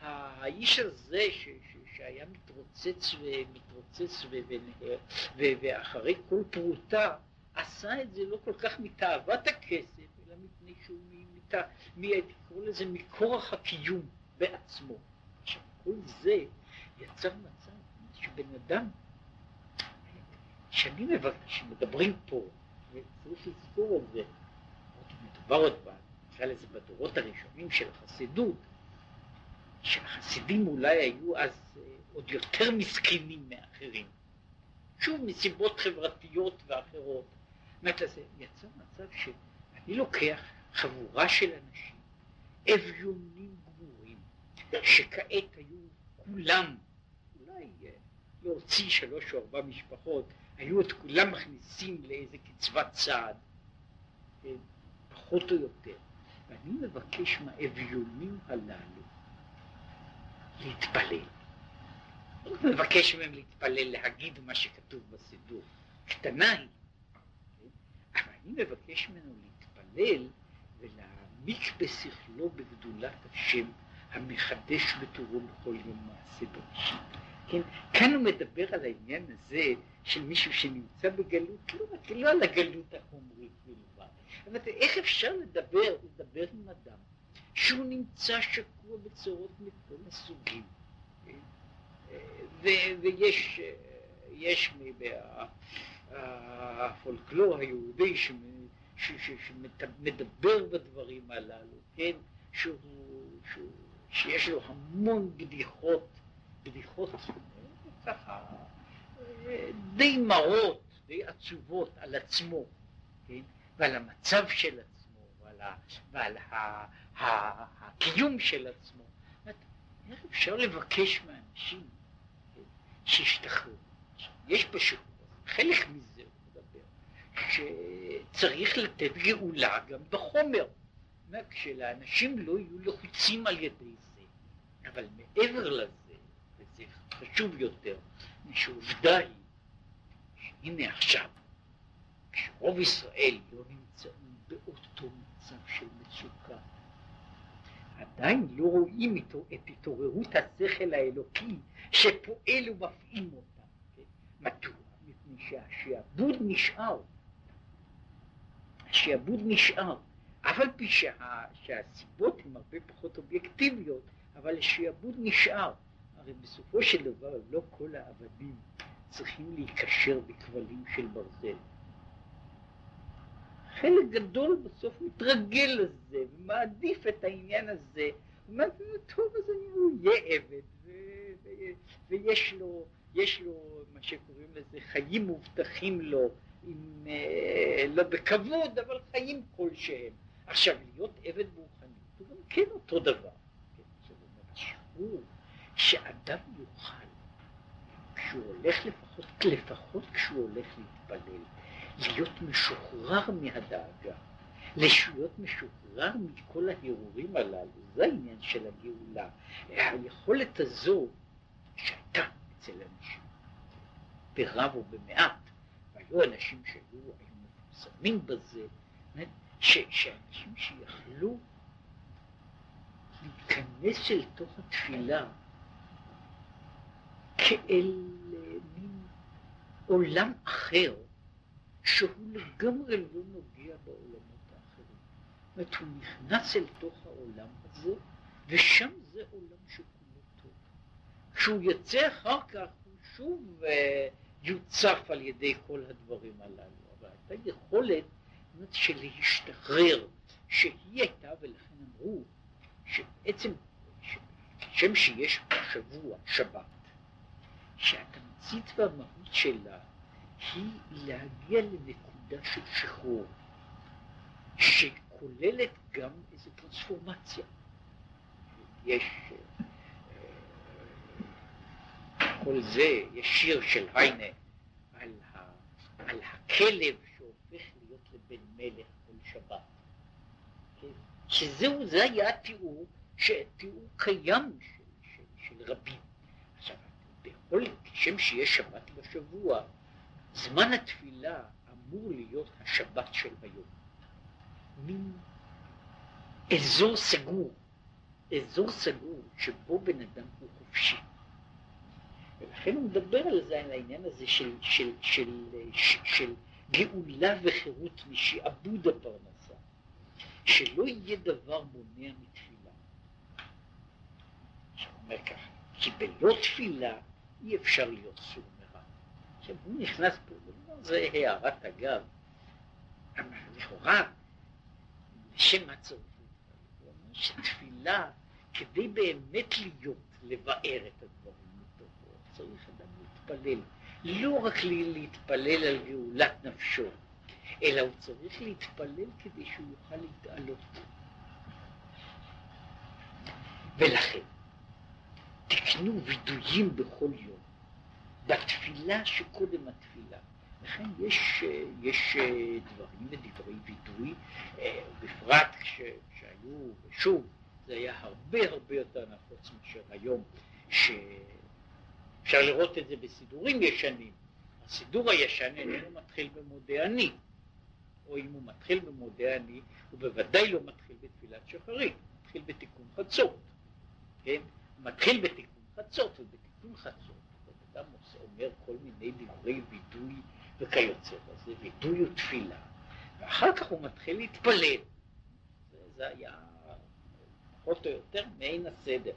האיש הזה ש, ש, שהיה מתרוצץ ומתרוצץ ואחרי כל פרוטה עשה את זה לא כל כך מתאוות הכסף אלא מפני שהוא מתא, הייתי קורא לזה מכורח הקיום בעצמו. עכשיו כל זה יצר מצב שבן אדם שאני מבקש, שמדברים פה וצריך לזכור את זה מדובר עוד נקרא לזה בדורות הראשונים של החסידות שהחסידים אולי היו אז אה, עוד יותר מסכנים מאחרים. שוב, מסיבות חברתיות ואחרות. זאת אומרת, יצא מצב שאני לוקח חבורה של אנשים, אביונים גמורים, שכעת היו כולם, אולי אה, להוציא שלוש או ארבע משפחות, היו את כולם מכניסים לאיזה קצבת צעד, כן, פחות או יותר. ואני מבקש מהאביונים הללו להתפלל. הוא מבקש מהם להתפלל, להגיד מה שכתוב בסידור. קטנה היא. אבל אני מבקש ממנו להתפלל ולהעמיק בשכלו בגדולת השם המחדש בטובו בכל יום מעשה בראשית. כן, כאן הוא מדבר על העניין הזה של מישהו שנמצא בגלות, לא רק, לא על הגלות החומרית בלבד, אבל איך אפשר לדבר, לדבר עם אדם שהוא נמצא שקוע בצורות מכל הסוגים, כן? ויש יש מהפולקלור היהודי שמדבר בדברים הללו, כן, שהוא, שהוא, שיש לו המון בדיחות, בדיחות ככה די מרות, די עצובות על עצמו, כן, ועל המצב של עצמו, ועל, ה, ועל ה, ה, הקיום של עצמו. איך אפשר לבקש מאנשים כן, שישתחררו? יש בשחרור, חלק מזה הוא מדבר, שצריך לתת גאולה גם בחומר. כשלאנשים לא יהיו לחוצים על ידי זה, אבל מעבר לזה, חשוב יותר, שעובדה היא שהנה עכשיו, כשרוב ישראל לא נמצאים באותו מצב של מצוקה, עדיין לא רואים את התעוררות השכל האלוקי שפועל ומפעים אותה. מדוע? מפני שהשעבוד נשאר. השעבוד נשאר. אף על פי שה, שהסיבות הן הרבה פחות אובייקטיביות, אבל השעבוד נשאר. הרי בסופו של דבר לא כל העבדים צריכים להיקשר בכבלים של ברזל. חלק גדול בסוף מתרגל לזה ומעדיף את העניין הזה. הוא אומר, טוב, אז אני אהיה עבד, ויש לו, יש לו מה שקוראים לזה חיים מובטחים לו, עם, אה, לא בכבוד, אבל חיים כלשהם. עכשיו, להיות עבד רוחני הוא גם כן אותו דבר. כן, הוא שאדם יוכל, כשהוא הולך לפחות, לפחות כשהוא הולך להתפלל, להיות משוחרר מהדאגה, להיות משוחרר מכל ההרהורים הללו, זה העניין של הגאולה. היכולת הזו שהייתה אצל אנשים, ברב ובמעט, והיו אנשים שהיו מפורסמים בזה, ש, שאנשים שיכלו להיכנס אל תוך התפילה כאל מין עולם אחר, שהוא לגמרי לא נוגע בעולמות האחרים. זאת אומרת, הוא נכנס אל תוך העולם הזה, ושם זה עולם שכולו טוב. כשהוא יוצא אחר כך, הוא שוב uh, יוצף על ידי כל הדברים הללו. אבל הייתה יכולת של להשתחרר, שהיא הייתה, ולכן אמרו, שעצם, כשם שיש בשבוע, שבת, שהתמצית והמהות שלה היא להגיע לנקודה של שחרור, שכוללת גם איזו טרנספורמציה. יש כל זה, יש שיר של היינה על, ה, על הכלב שהופך להיות לבן מלך כל שבת. כן? שזהו, זה היה התיאור, תיאור קיים של, של, של רבים. בכל, כשם שיש שבת בשבוע, זמן התפילה אמור להיות השבת של היום. מין אזור סגור, אזור סגור שבו בן אדם הוא חופשי. ולכן הוא מדבר על זה, על העניין הזה של, של, של, של, של גאולה וחירות משעבוד הפרנסה, שלא יהיה דבר מונע מתפילה. הוא אומר ככה, כי בלא תפילה אי אפשר להיות סור מרע. עכשיו הוא נכנס פה, זה הערת אגב, לכאורה, לשם להתפלל? הוא אומר שתפילה, כדי באמת להיות, לבאר את הדברים. צריך אדם להתפלל. לא רק להתפלל על גאולת נפשו, אלא הוא צריך להתפלל כדי שהוא יוכל להתעלות. ולכן, תקנו וידויים בכל יום, בתפילה שקודם התפילה. לכן יש, יש דברים ודברי וידוי, בפרט כשהיו, שוב, זה היה הרבה הרבה יותר נפוץ מאשר היום, ש... אפשר לראות את זה בסידורים ישנים. הסידור הישן איננו מתחיל במודה אני, או אם הוא מתחיל במודה אני, הוא בוודאי לא מתחיל בתפילת שחרית, הוא מתחיל בתיקון חצות, כן? הוא מתחיל בתיקון חצות, ובתיקון חצות, אדם אומר כל מיני דברי וידוי וכיוצא בזה, וידוי ותפילה, ואחר כך הוא מתחיל להתפלל. זה, היה פחות או יותר מעין הסדר.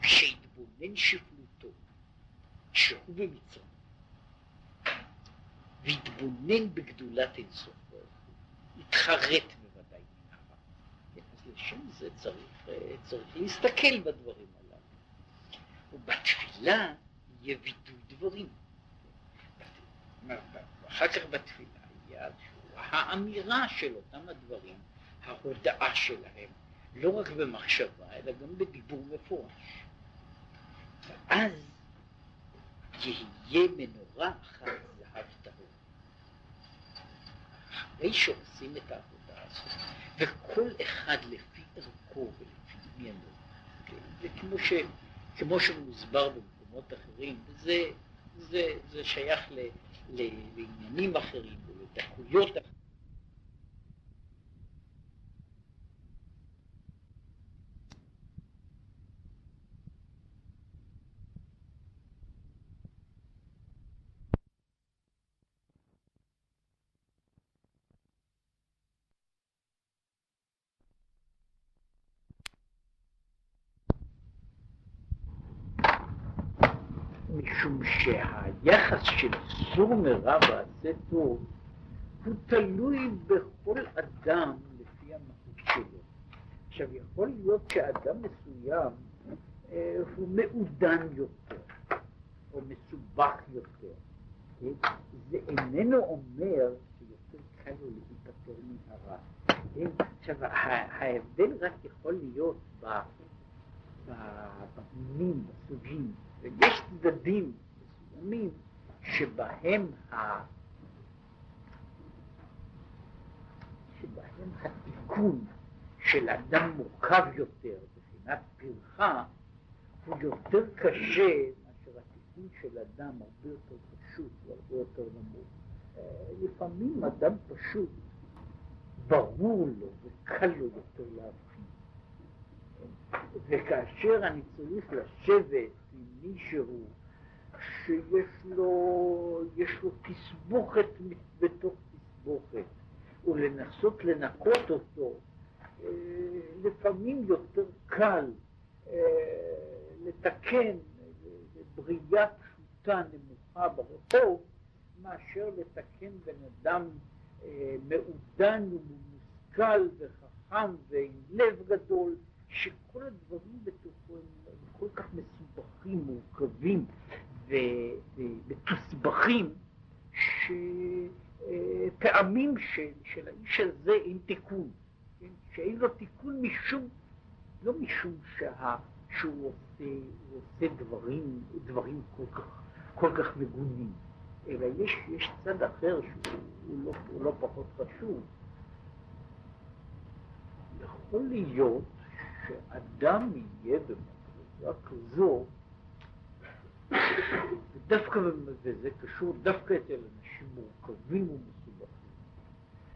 כשהתבונן שפלותו, שהוא במצרים, והתבונן בגדולת אינסוף, התחרט. לשם זה צריך, צריך להסתכל בדברים הללו. ובתפילה וידוי דברים. ואחר כך בתפילה יהיה האמירה של אותם הדברים, ההודעה שלהם, לא רק במחשבה, אלא גם בדיבור מפורש. ואז יהיה מנורה אחת זהב טהור. אחרי שעושים את העבודה הזאת, וכל אחד לפי ערכו ולפי עניינו? זה כמו, ש, כמו שמוסבר במקומות אחרים, וזה זה, זה שייך ל, ל, לעניינים אחרים ולדקויות אחרות. משום שהיחס של סור מרע ועשה טוב הוא תלוי בכל אדם לפי המהות שלו. עכשיו יכול להיות שאדם מסוים אה, הוא מעודן יותר או מסובך יותר. כן? זה איננו אומר שיותר קל לו להיפטר מן הרע. כן? עכשיו ההבדל רק יכול להיות במינים, בסוגים. ויש צדדים מסוימים שבהם, ה... שבהם התיקון של אדם מורכב יותר, מבחינת פרחה, הוא יותר קשה מאשר התיקון של אדם הרבה יותר פשוט והרבה יותר נמוך. אה, לפעמים אדם פשוט, ברור לו וקל לו יותר להבחין. וכאשר אני צריך לשבת מישהו שיש לו, יש לו תסבוכת בתוך תסבוכת, ולנסות לנקות אותו, אה, לפעמים יותר קל אה, לתקן בריאה פשוטה נמוכה ברחוב, מאשר לתקן בן אדם אה, מעודן ומושכל וחכם ועם לב גדול, שכל הדברים בתוכו הם כל כך מסובכים, מורכבים ומתוסבכים, שפעמים של, של האיש הזה אין תיקון, כן? שאין לו תיקון משום, לא משום שה, שהוא עושה, עושה דברים, דברים כל כך, כל כך מגונים, אלא יש, יש צד אחר שהוא לא, לא פחות חשוב. יכול להיות שאדם יהיה בצורה כזו, ודווקא, וזה קשור דווקא אצל אנשים מורכבים ומסובכים,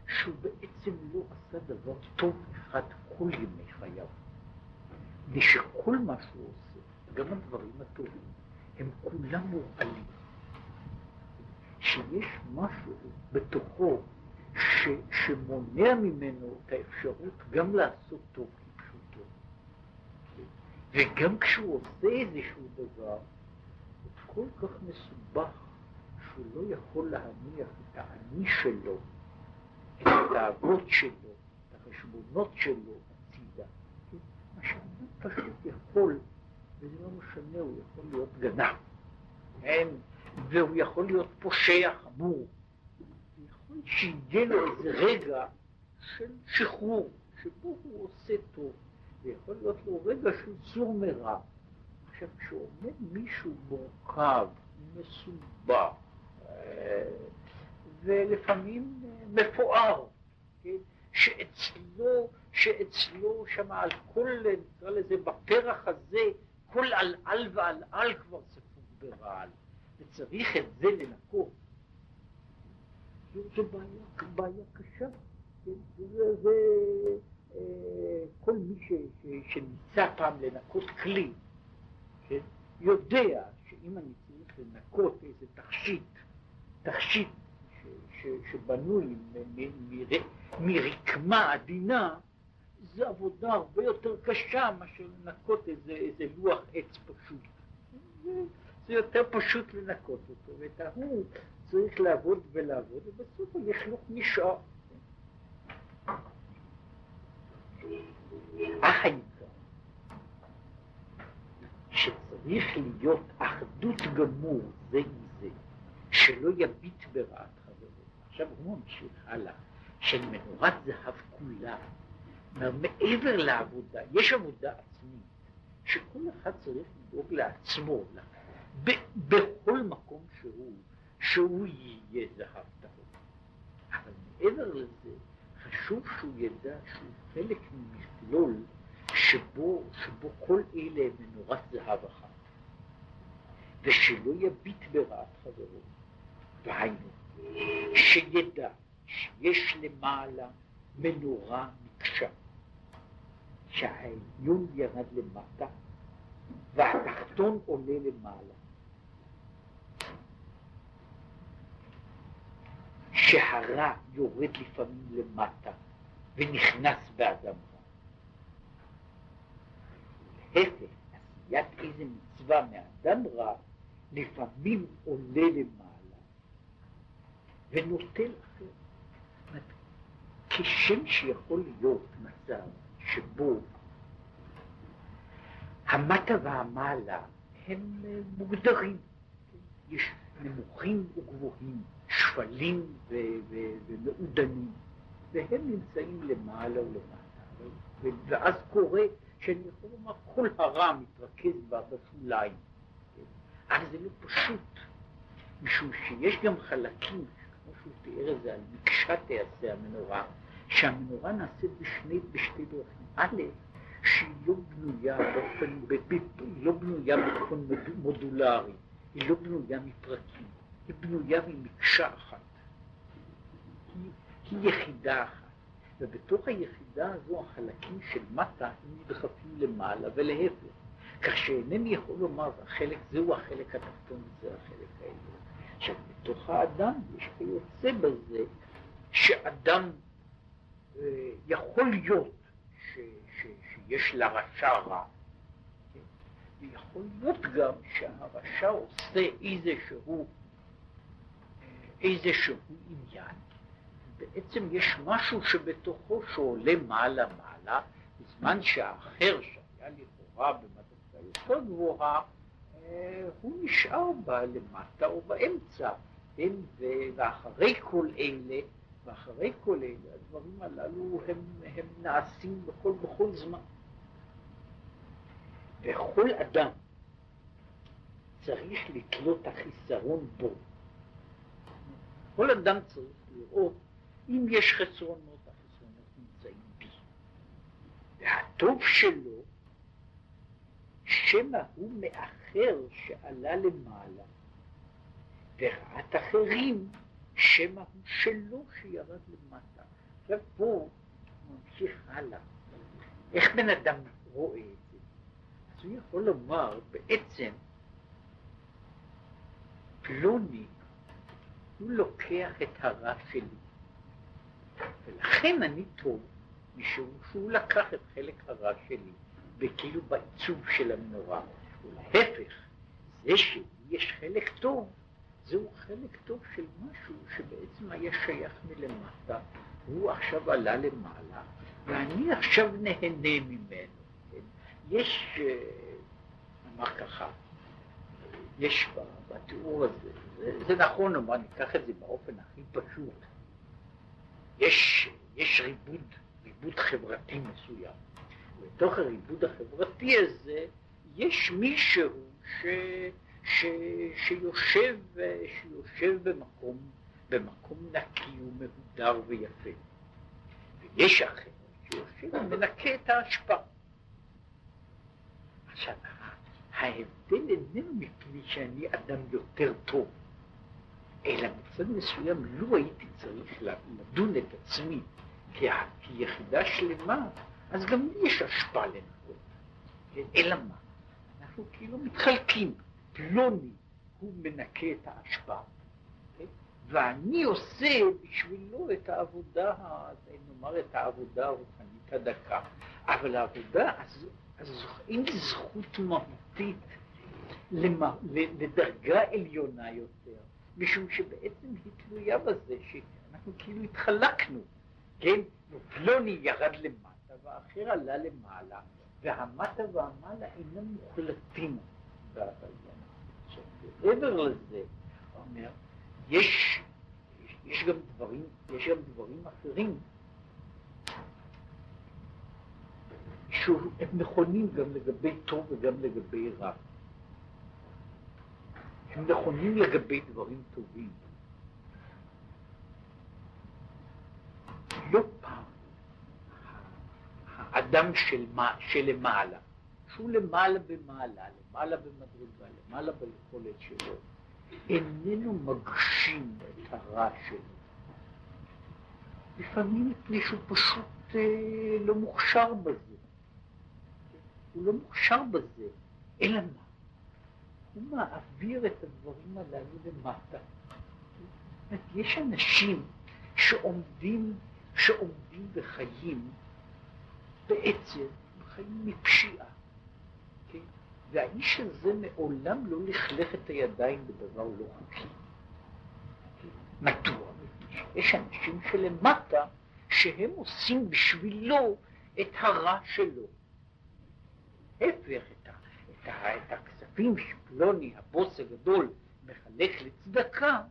שהוא בעצם לא עשה דבר טוב אחד כל ימי חייו, ושכל מה שהוא עושה, גם הדברים הטובים, הם כולם מורעלים. שיש משהו בתוכו ש, שמונע ממנו את האפשרות גם לעשות טוב. וגם כשהוא עושה איזשהו דבר, כל כך מסובך, שהוא לא יכול להניח את האני שלו, את התאוות שלו, את החשבונות שלו הצידה. כן? מה שאדם פשוט יכול, וזה לא משנה, הוא יכול להיות גנב, כן? והוא יכול להיות פושע חמור. יכול שיהיה לו איזה רגע של שחרור, שבו הוא עושה טוב. ויכול להיות לו רגע של סור מרע. עכשיו, כשעומד מישהו מורכב, מסובך, אה, ולפעמים אה, מפואר, כן? שאצלו, שאצלו שם על כל, נקרא לזה, בפרח הזה, כל על על ועל על כבר ספוג ברעל, וצריך את זה לנקות. זו בעיה, בעיה קשה. כן? זה, זה אה, כל מי ש, ש, שניסה פעם לנקות כלי, כן? יודע שאם אני צריך לנקות איזה תכשיט, תכשיט ש, ש, שבנוי מרקמה עדינה, זו עבודה הרבה יותר קשה מאשר לנקות איזה, איזה לוח עץ פשוט. זה יותר פשוט לנקות אותו, ואת ההוא צריך לעבוד ולעבוד, ובסוף הלכלוך נשאר. העיקר, שצריך להיות אחדות גמור זה עם זה, שלא יביט ברעת חברו. עכשיו הוא ממשיך הלאה, של מנורת זהב כולה. מעבר לעבודה, יש עבודה עצמית, שכל אחד צריך לדאוג לעצמו, בכל מקום שהוא, שהוא יהיה זהב טהור. אבל מעבר לזה, חשוב שהוא ידע שהוא חלק ממכלול שבו, שבו כל אלה הם מנורת זהב אחת, ושלא יביט ברעת חברו. והיינו, שידע שיש למעלה מנורה מקשה, שהעליון ירד למטה והתחתון עולה למעלה. שהרע יורד לפעמים למטה ונכנס באדם רע. להפך, עשיית איזה מצווה מאדם רע לפעמים עולה למעלה ונוטל אחר. כשם שיכול להיות מצב שבו המטה והמעלה הם מוגדרים, יש נמוכים וגבוהים, שפלים ומעודנים, והם נמצאים למעלה ולמטה. ואז קורה לומר כל הרע מתרכז בשוליים. אבל זה לא פשוט, משום שיש גם חלקים, כמו שהוא תיאר את זה על מקשה תעשה המנורה, שהמנורה נעשית בשני, בשתי דרכים. א', שהיא לא בנויה באופן, היא לא בנויה באופן מודולרי, היא לא בנויה מפרקים. היא בנויה ממקשה אחת. היא, היא יחידה אחת. ובתוך היחידה הזו החלקים של מטה הם נדחפים למעלה ולהפך. כך שאינני יכול לומר, החלק זהו החלק התחתון וזה החלק העליון. עכשיו, בתוך האדם יש כיוצא בזה שאדם אה, יכול להיות ש, ש, שיש לרשע רע, ויכול להיות גם שהרשע עושה איזשהו איזשהו עניין. בעצם יש משהו שבתוכו שעולה מעלה-מעלה, בזמן שהאחר שהיה לכאורה במדרגה יותר גבוהה, אה, הוא נשאר בה למטה או באמצע. כן? ואחרי כל אלה, ואחרי כל אלה, הדברים הללו הם, הם נעשים בכל, בכל זמן. וכל אדם צריך לתלות החיסרון בו. כל אדם צריך לראות אם יש חסרונות, החסרונות נמצאים בי. והטוב שלו, שמא הוא מאחר שעלה למעלה, ורעת אחרים, שמא הוא שלו שירד למטה. עכשיו פה ממשיך הלאה. איך בן אדם רואה את זה? אז הוא יכול לומר בעצם פלוני הוא לוקח את הרע שלי. ולכן אני טוב, משום שהוא לקח את חלק הרע שלי, וכאילו בעיצוב של המנורה. ולהפך, זה שיש חלק טוב, זהו חלק טוב של משהו שבעצם היה שייך מלמטה, הוא עכשיו עלה למעלה, ואני עכשיו נהנה ממנו. כן? יש, אה, נאמר ככה, יש בתיאור הזה, זה, זה נכון, אבל ניקח את זה באופן הכי פשוט. יש, יש ריבוד, ריבוד חברתי מסוים. בתוך הריבוד החברתי הזה יש מישהו ש, ש, שיושב, שיושב במקום, במקום נקי ומהודר ויפה. ויש אחר שיושב ומנקה את האשפה. עכשיו, ההבדל איננו מפני שאני אדם יותר טוב, אלא מצד מסוים לו הייתי צריך לדון את עצמי כיחידה שלמה, אז גם לי יש השפעה. כן? אלא מה? אנחנו כאילו מתחלקים. פלוני הוא מנקה את ההשפעה, כן? ואני עושה בשבילו את העבודה, נאמר את העבודה הרוחנית הדקה. אבל העבודה, אז אין זכות מהותית לדרגה עליונה יותר, משום שבעצם היא תלויה בזה שאנחנו כאילו התחלקנו, כן? פלוני ירד למטה והאחר עלה למעלה, והמטה והמעלה אינם מוחלטים מעבר לזה, אומר, יש, יש גם דברים, יש גם דברים אחרים שהם נכונים גם לגבי טוב וגם לגבי רע. הם נכונים לגבי דברים טובים. לא פעם האדם של, שלמעלה, שהוא למעלה במעלה, למעלה במדרגה, למעלה ביכולת שלו, איננו מגשים את הרע שלו. לפעמים מפני שהוא פשוט אה, לא מוכשר בזה. הוא לא מוכשר בזה, אלא מה? הוא מעביר את הדברים הללו למטה. יש אנשים שעומדים, שעומדים בחיים, בעצם חיים מפשיעה. כן? והאיש הזה מעולם לא לכלך את הידיים בדבר לא חוקי. מדוע? יש אנשים שלמטה שהם עושים בשבילו את הרע שלו. ההפך, את, את, את הכספים שפלוני, הבוס הגדול, מחלק לצדקה,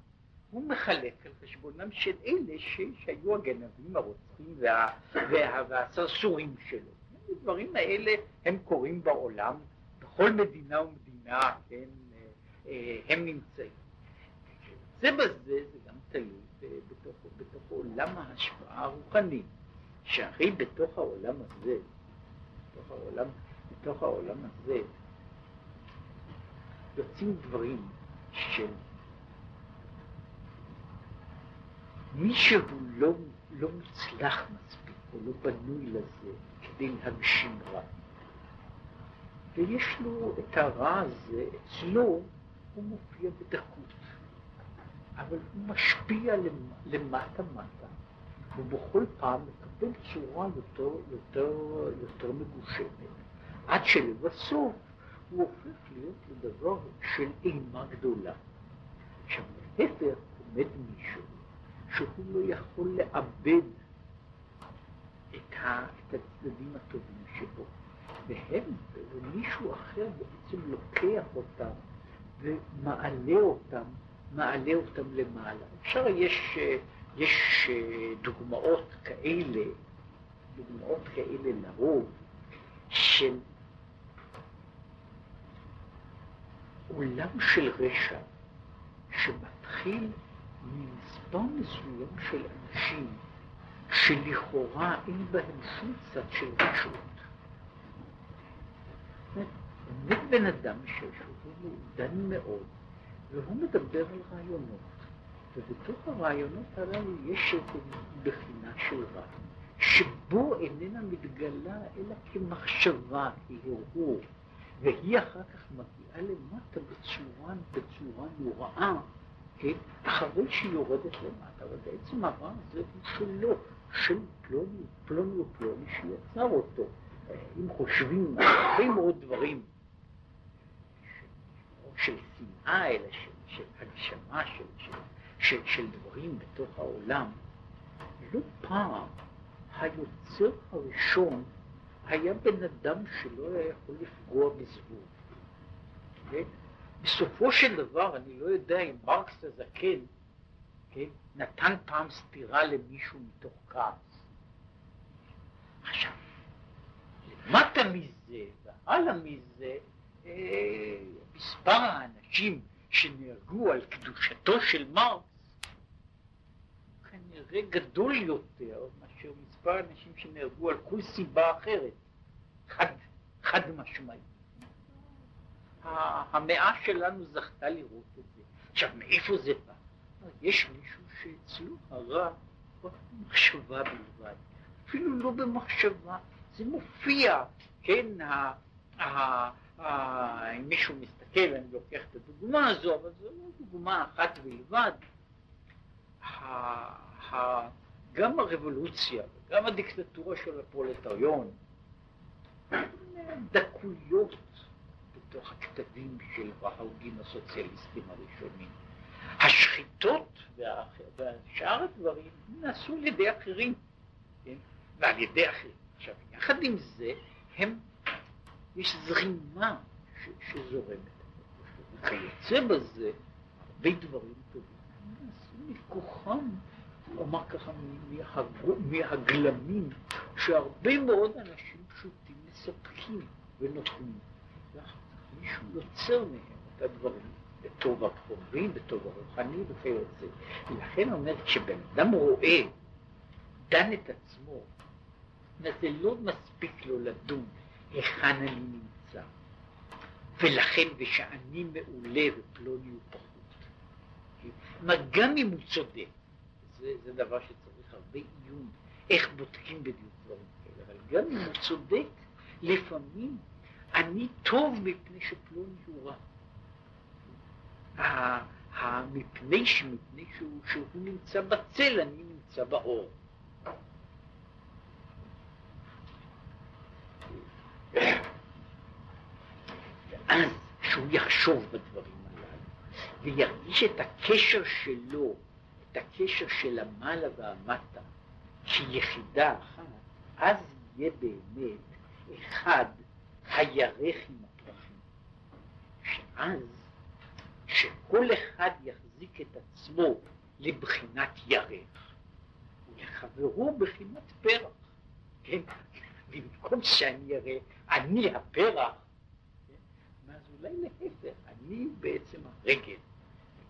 הוא מחלק על חשבונם של אלה ש, שהיו הגנבים, הרוצחים וה, וה, והסרסורים שלו. הדברים האלה הם קורים בעולם, בכל מדינה ומדינה, כן, אה, אה, הם נמצאים. זה בזה זה גם תלוי בתוך, בתוך עולם ההשפעה הרוחנית, שהרי בתוך העולם הזה, בתוך העולם בתוך העולם הזה יוצאים דברים של מי שהוא לא, לא מוצלח מספיק, או לא בנוי לזה כדי להגשים רע. ויש לו את הרע הזה, אצלו הוא מופיע בדקות, אבל הוא משפיע למטה-מטה, ובכל פעם מקבל צורה יותר, יותר, יותר מגושמת. עד שלבסוף הוא הופך להיות לדבר של אימה גדולה. עכשיו, להפך עומד מישהו שהוא לא יכול לאבד את, ה, את הצדדים הטובים שבו, והם, ומישהו אחר בעצם לוקח אותם ומעלה אותם, מעלה אותם למעלה. אפשר, יש, יש דוגמאות כאלה, דוגמאות כאלה לרוב, של עולם של רשע שמתחיל ממספר מסוים של אנשים שלכאורה אין בהם שום צד של רשות. עומד בן אדם שהוא מעודן מאוד, והוא מדבר על רעיונות, ובתוך הרעיונות הללו יש איזו בחינה של רע, שבו איננה מתגלה אלא כמחשבה, כהרהור. והיא אחר כך מגיעה למטה בצורה, בצורה נוראה, כן? אחרי שהיא יורדת למטה, אבל בעצם הרע הזה הוא שלו, של פלוני, פלוני ופלוני שיצר אותו. אם חושבים הרבה מאוד דברים, של שנאה, אלא של, של הגשמה, של, של, של, של דברים בתוך העולם, לא פעם היוצר הראשון היה בן אדם שלא היה יכול לפגוע בזבוב. כן? בסופו של דבר, אני לא יודע אם מרקס הזקן כן, נתן פעם סטירה למישהו מתוך כעס. עכשיו, למטה מזה והלאה מזה, אה, מספר האנשים שנהרגו על קדושתו של מרקס כנראה גדול יותר מאשר מספר האנשים שנהרגו על כל סיבה אחרת. חד, חד משמעי. המאה שלנו זכתה לראות את זה. עכשיו, מאיפה זה בא? יש מישהו שאצלו הרע הוא מחשבה בלבד, אפילו לא במחשבה, זה מופיע, כן, אם מישהו מסתכל, אני לוקח את הדוגמה הזו, אבל זו לא דוגמה אחת בלבד, גם הרבולוציה וגם הדיקטטורה של הפרולטריון, דקויות בתוך הכתבים של ההוגים הסוציאליסטים הראשונים. השחיטות והשאר הדברים נעשו על ידי אחרים, כן? ועל ידי אחרים. עכשיו, יחד עם זה, הם, יש זרימה ש, שזורמת. וכיוצא בזה, הרבה דברים טובים נעשו מכוחם, אומר ככה, מהגלמים, שהרבה מאוד אנשים מספקים ונותנים. מישהו יוצר מהם את הדברים בטוב הקרובי, בטוב הרוחני וכיוצא. ולכן אומר, כשבן אדם רואה, דן את עצמו, זה לא מספיק לו לדון היכן אני נמצא, ולכן ושאני מעולה ופלוני הוא פחות. גם אם הוא צודק, זה, זה דבר שצריך הרבה עיון, איך בודקים בדיוק דברים כאלה, אבל גם אם הוא צודק, לפעמים אני טוב מפני שפלוני הוא רע. שמפני שהוא, שהוא נמצא בצל, אני נמצא באור. ואז שהוא יחשוב בדברים הללו, וירגיש את הקשר שלו, את הקשר של המעלה והמטה, כיחידה אחת, אז יהיה באמת אחד הירך עם הפרחים. שאז, שכל אחד יחזיק את עצמו לבחינת ירך, ולחברו בחינת פרח. כן? במקום שאני אראה, אני הפרח, כן? אז אולי להפך, אני בעצם הרגל,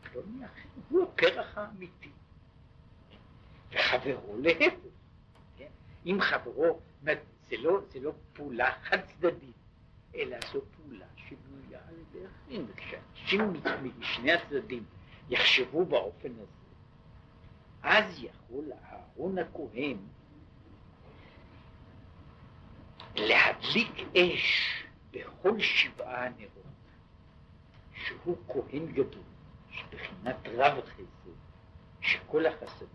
ופלוני אחר הוא הפרח האמיתי. וחברו להפך. כן? אם חברו, זה לא, זה לא פעולה חד צדדית, אלא זו פעולה שבנויה על ידי אחרים, וכשאנשים משני הצדדים יחשבו באופן הזה, אז יכול אהרון הכהן להדליק אש בכל שבעה הנרות, שהוא כהן גדול, שבחינת רב חסד, שכל החסדים,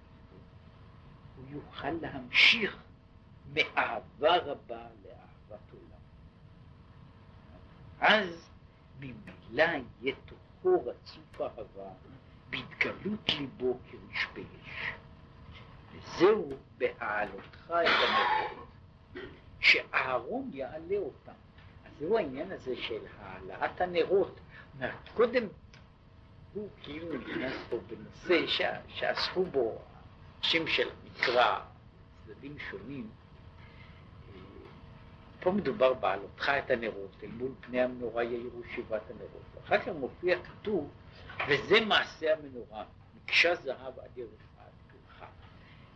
הוא יוכל להמשיך מאהבה רבה לאהבת עולם. אז ממילא יהיה תוכו רצוף אהבה בהתגלות ליבו כרשפי אש. וזהו בהעלותך את הנרות, שאהרון יעלה אותם. אז זהו העניין הזה של העלאת הנרות. אומרת, קודם הוא כאילו נכנס פה בנושא שעסקו בו שם של מקרא, צדדים שונים, פה מדובר בעלותך את הנרות, אל מול פני המנורה יאירו שבעת הנרות. אחר כך מופיע כתוב, וזה מעשה המנורה, מקשה זהב עד פרחה,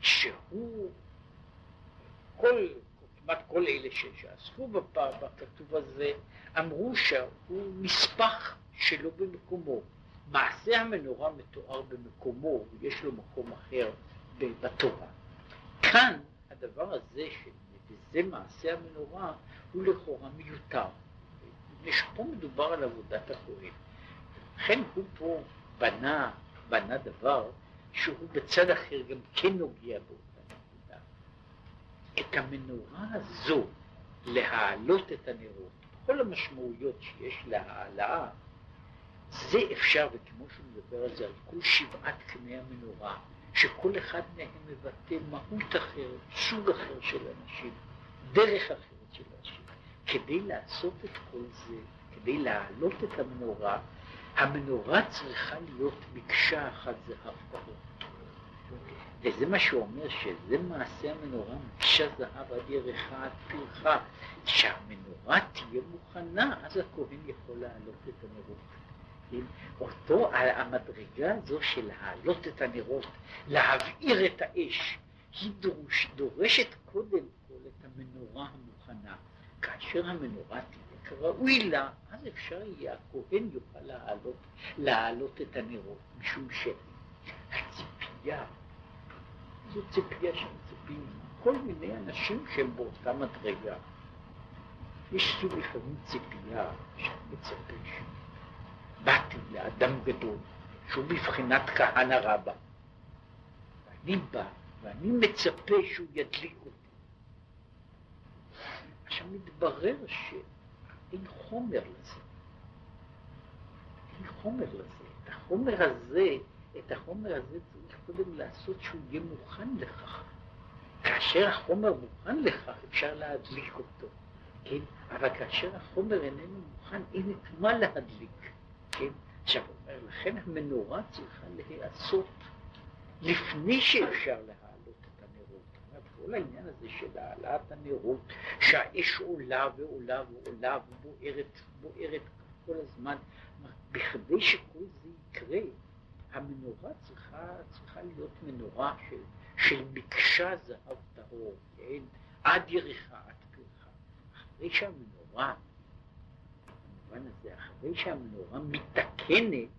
שהוא, כל, כמעט כל אלה שעסקו בכתוב הזה, אמרו שהוא נספח שלא במקומו. מעשה המנורה מתואר במקומו, יש לו מקום אחר בתורה. כאן הדבר הזה של וזה מעשה המנורה, הוא לכאורה מיותר. מפני שפה מדובר על עבודת הכהן. לכן הוא פה בנה, בנה דבר שהוא בצד אחר גם כן נוגע באותה נקודה. את המנורה הזו, להעלות את הנרות, כל המשמעויות שיש להעלאה, זה אפשר, וכמו שהוא מדבר על זה, על כל שבעת קני המנורה, שכל אחד מהם מבטא מהות אחרת, סוג אחר של אנשים, דרך אחרת של אנשים. כדי לעשות את כל זה, כדי להעלות את המנורה, המנורה צריכה להיות מקשה אחת זהב טהור. וזה מה שהוא אומר, שזה מעשה המנורה, מקשה זהב עד ירחה עד פרחה. כשהמנורה תהיה מוכנה, אז הכהן יכול להעלות את הנרות. אותו, המדרגה הזו של להעלות את הנרות, להבעיר את האש, היא דורש, דורשת קודם כל את המנורה המוכנה. כאשר המנורה תהיה כראוי לה, אז אפשר יהיה, הכהן יוכל להעלות, להעלות את הנרות, משום הציפייה, זו ציפייה של ציפים, כל מיני אנשים שהם באותה מדרגה. יש סוג לפעמים ציפייה שאני מצפה שבאתי לאדם גדול, שהוא בבחינת כהנא רבא. ואני בא, ואני מצפה שהוא ידליק אותי. עכשיו מתברר שאין חומר לזה. אין חומר לזה. את החומר הזה, את החומר הזה צריך קודם לעשות שהוא יהיה מוכן לכך. כאשר החומר מוכן לכך, אפשר להדליק אותו, כן? אבל כאשר החומר איננו מוכן, אין את מה להדליק, כן? עכשיו, לכן המנורה צריכה להיעשות לפני שאפשר להעלות את הנרות. זאת אומרת, כל העניין הזה של העלאת הנרות, שהאש עולה ועולה ועולה ובוערת, בוערת כל הזמן, בכדי שכל זה יקרה, המנורה צריכה, צריכה להיות מנורה של, של מקשה זהב טהור, כן? עד יריחה, עד פרחה. אחרי שהמנורה, במובן הזה, אחרי שהמנורה מתקנת,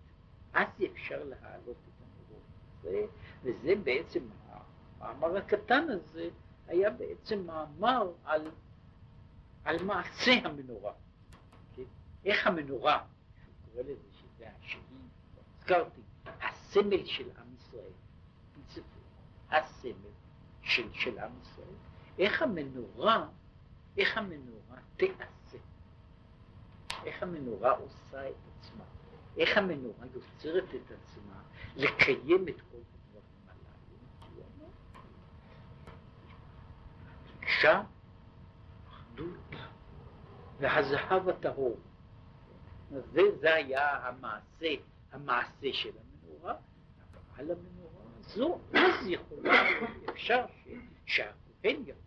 אז אפשר להעלות את הנרות. זה, וזה בעצם, המאמר הקטן הזה היה בעצם מאמר על, על מעשה המנורה. כן? איך המנורה, אני קורא לזה שזה השני, הזכרתי, הסמל של עם ישראל, הסמל של, של עם ישראל, איך המנורה, איך המנורה תעשה, איך המנורה עושה את עצמה, איך המנורה יוצרת את עצמה לקיים את כל הדברים הללו. ביקשה אחדות והזהב הטהור. זה, זה היה המעשה, המעשה של המנורה, על המנורה הזו, אז יכולה, אפשר שהכהן יכול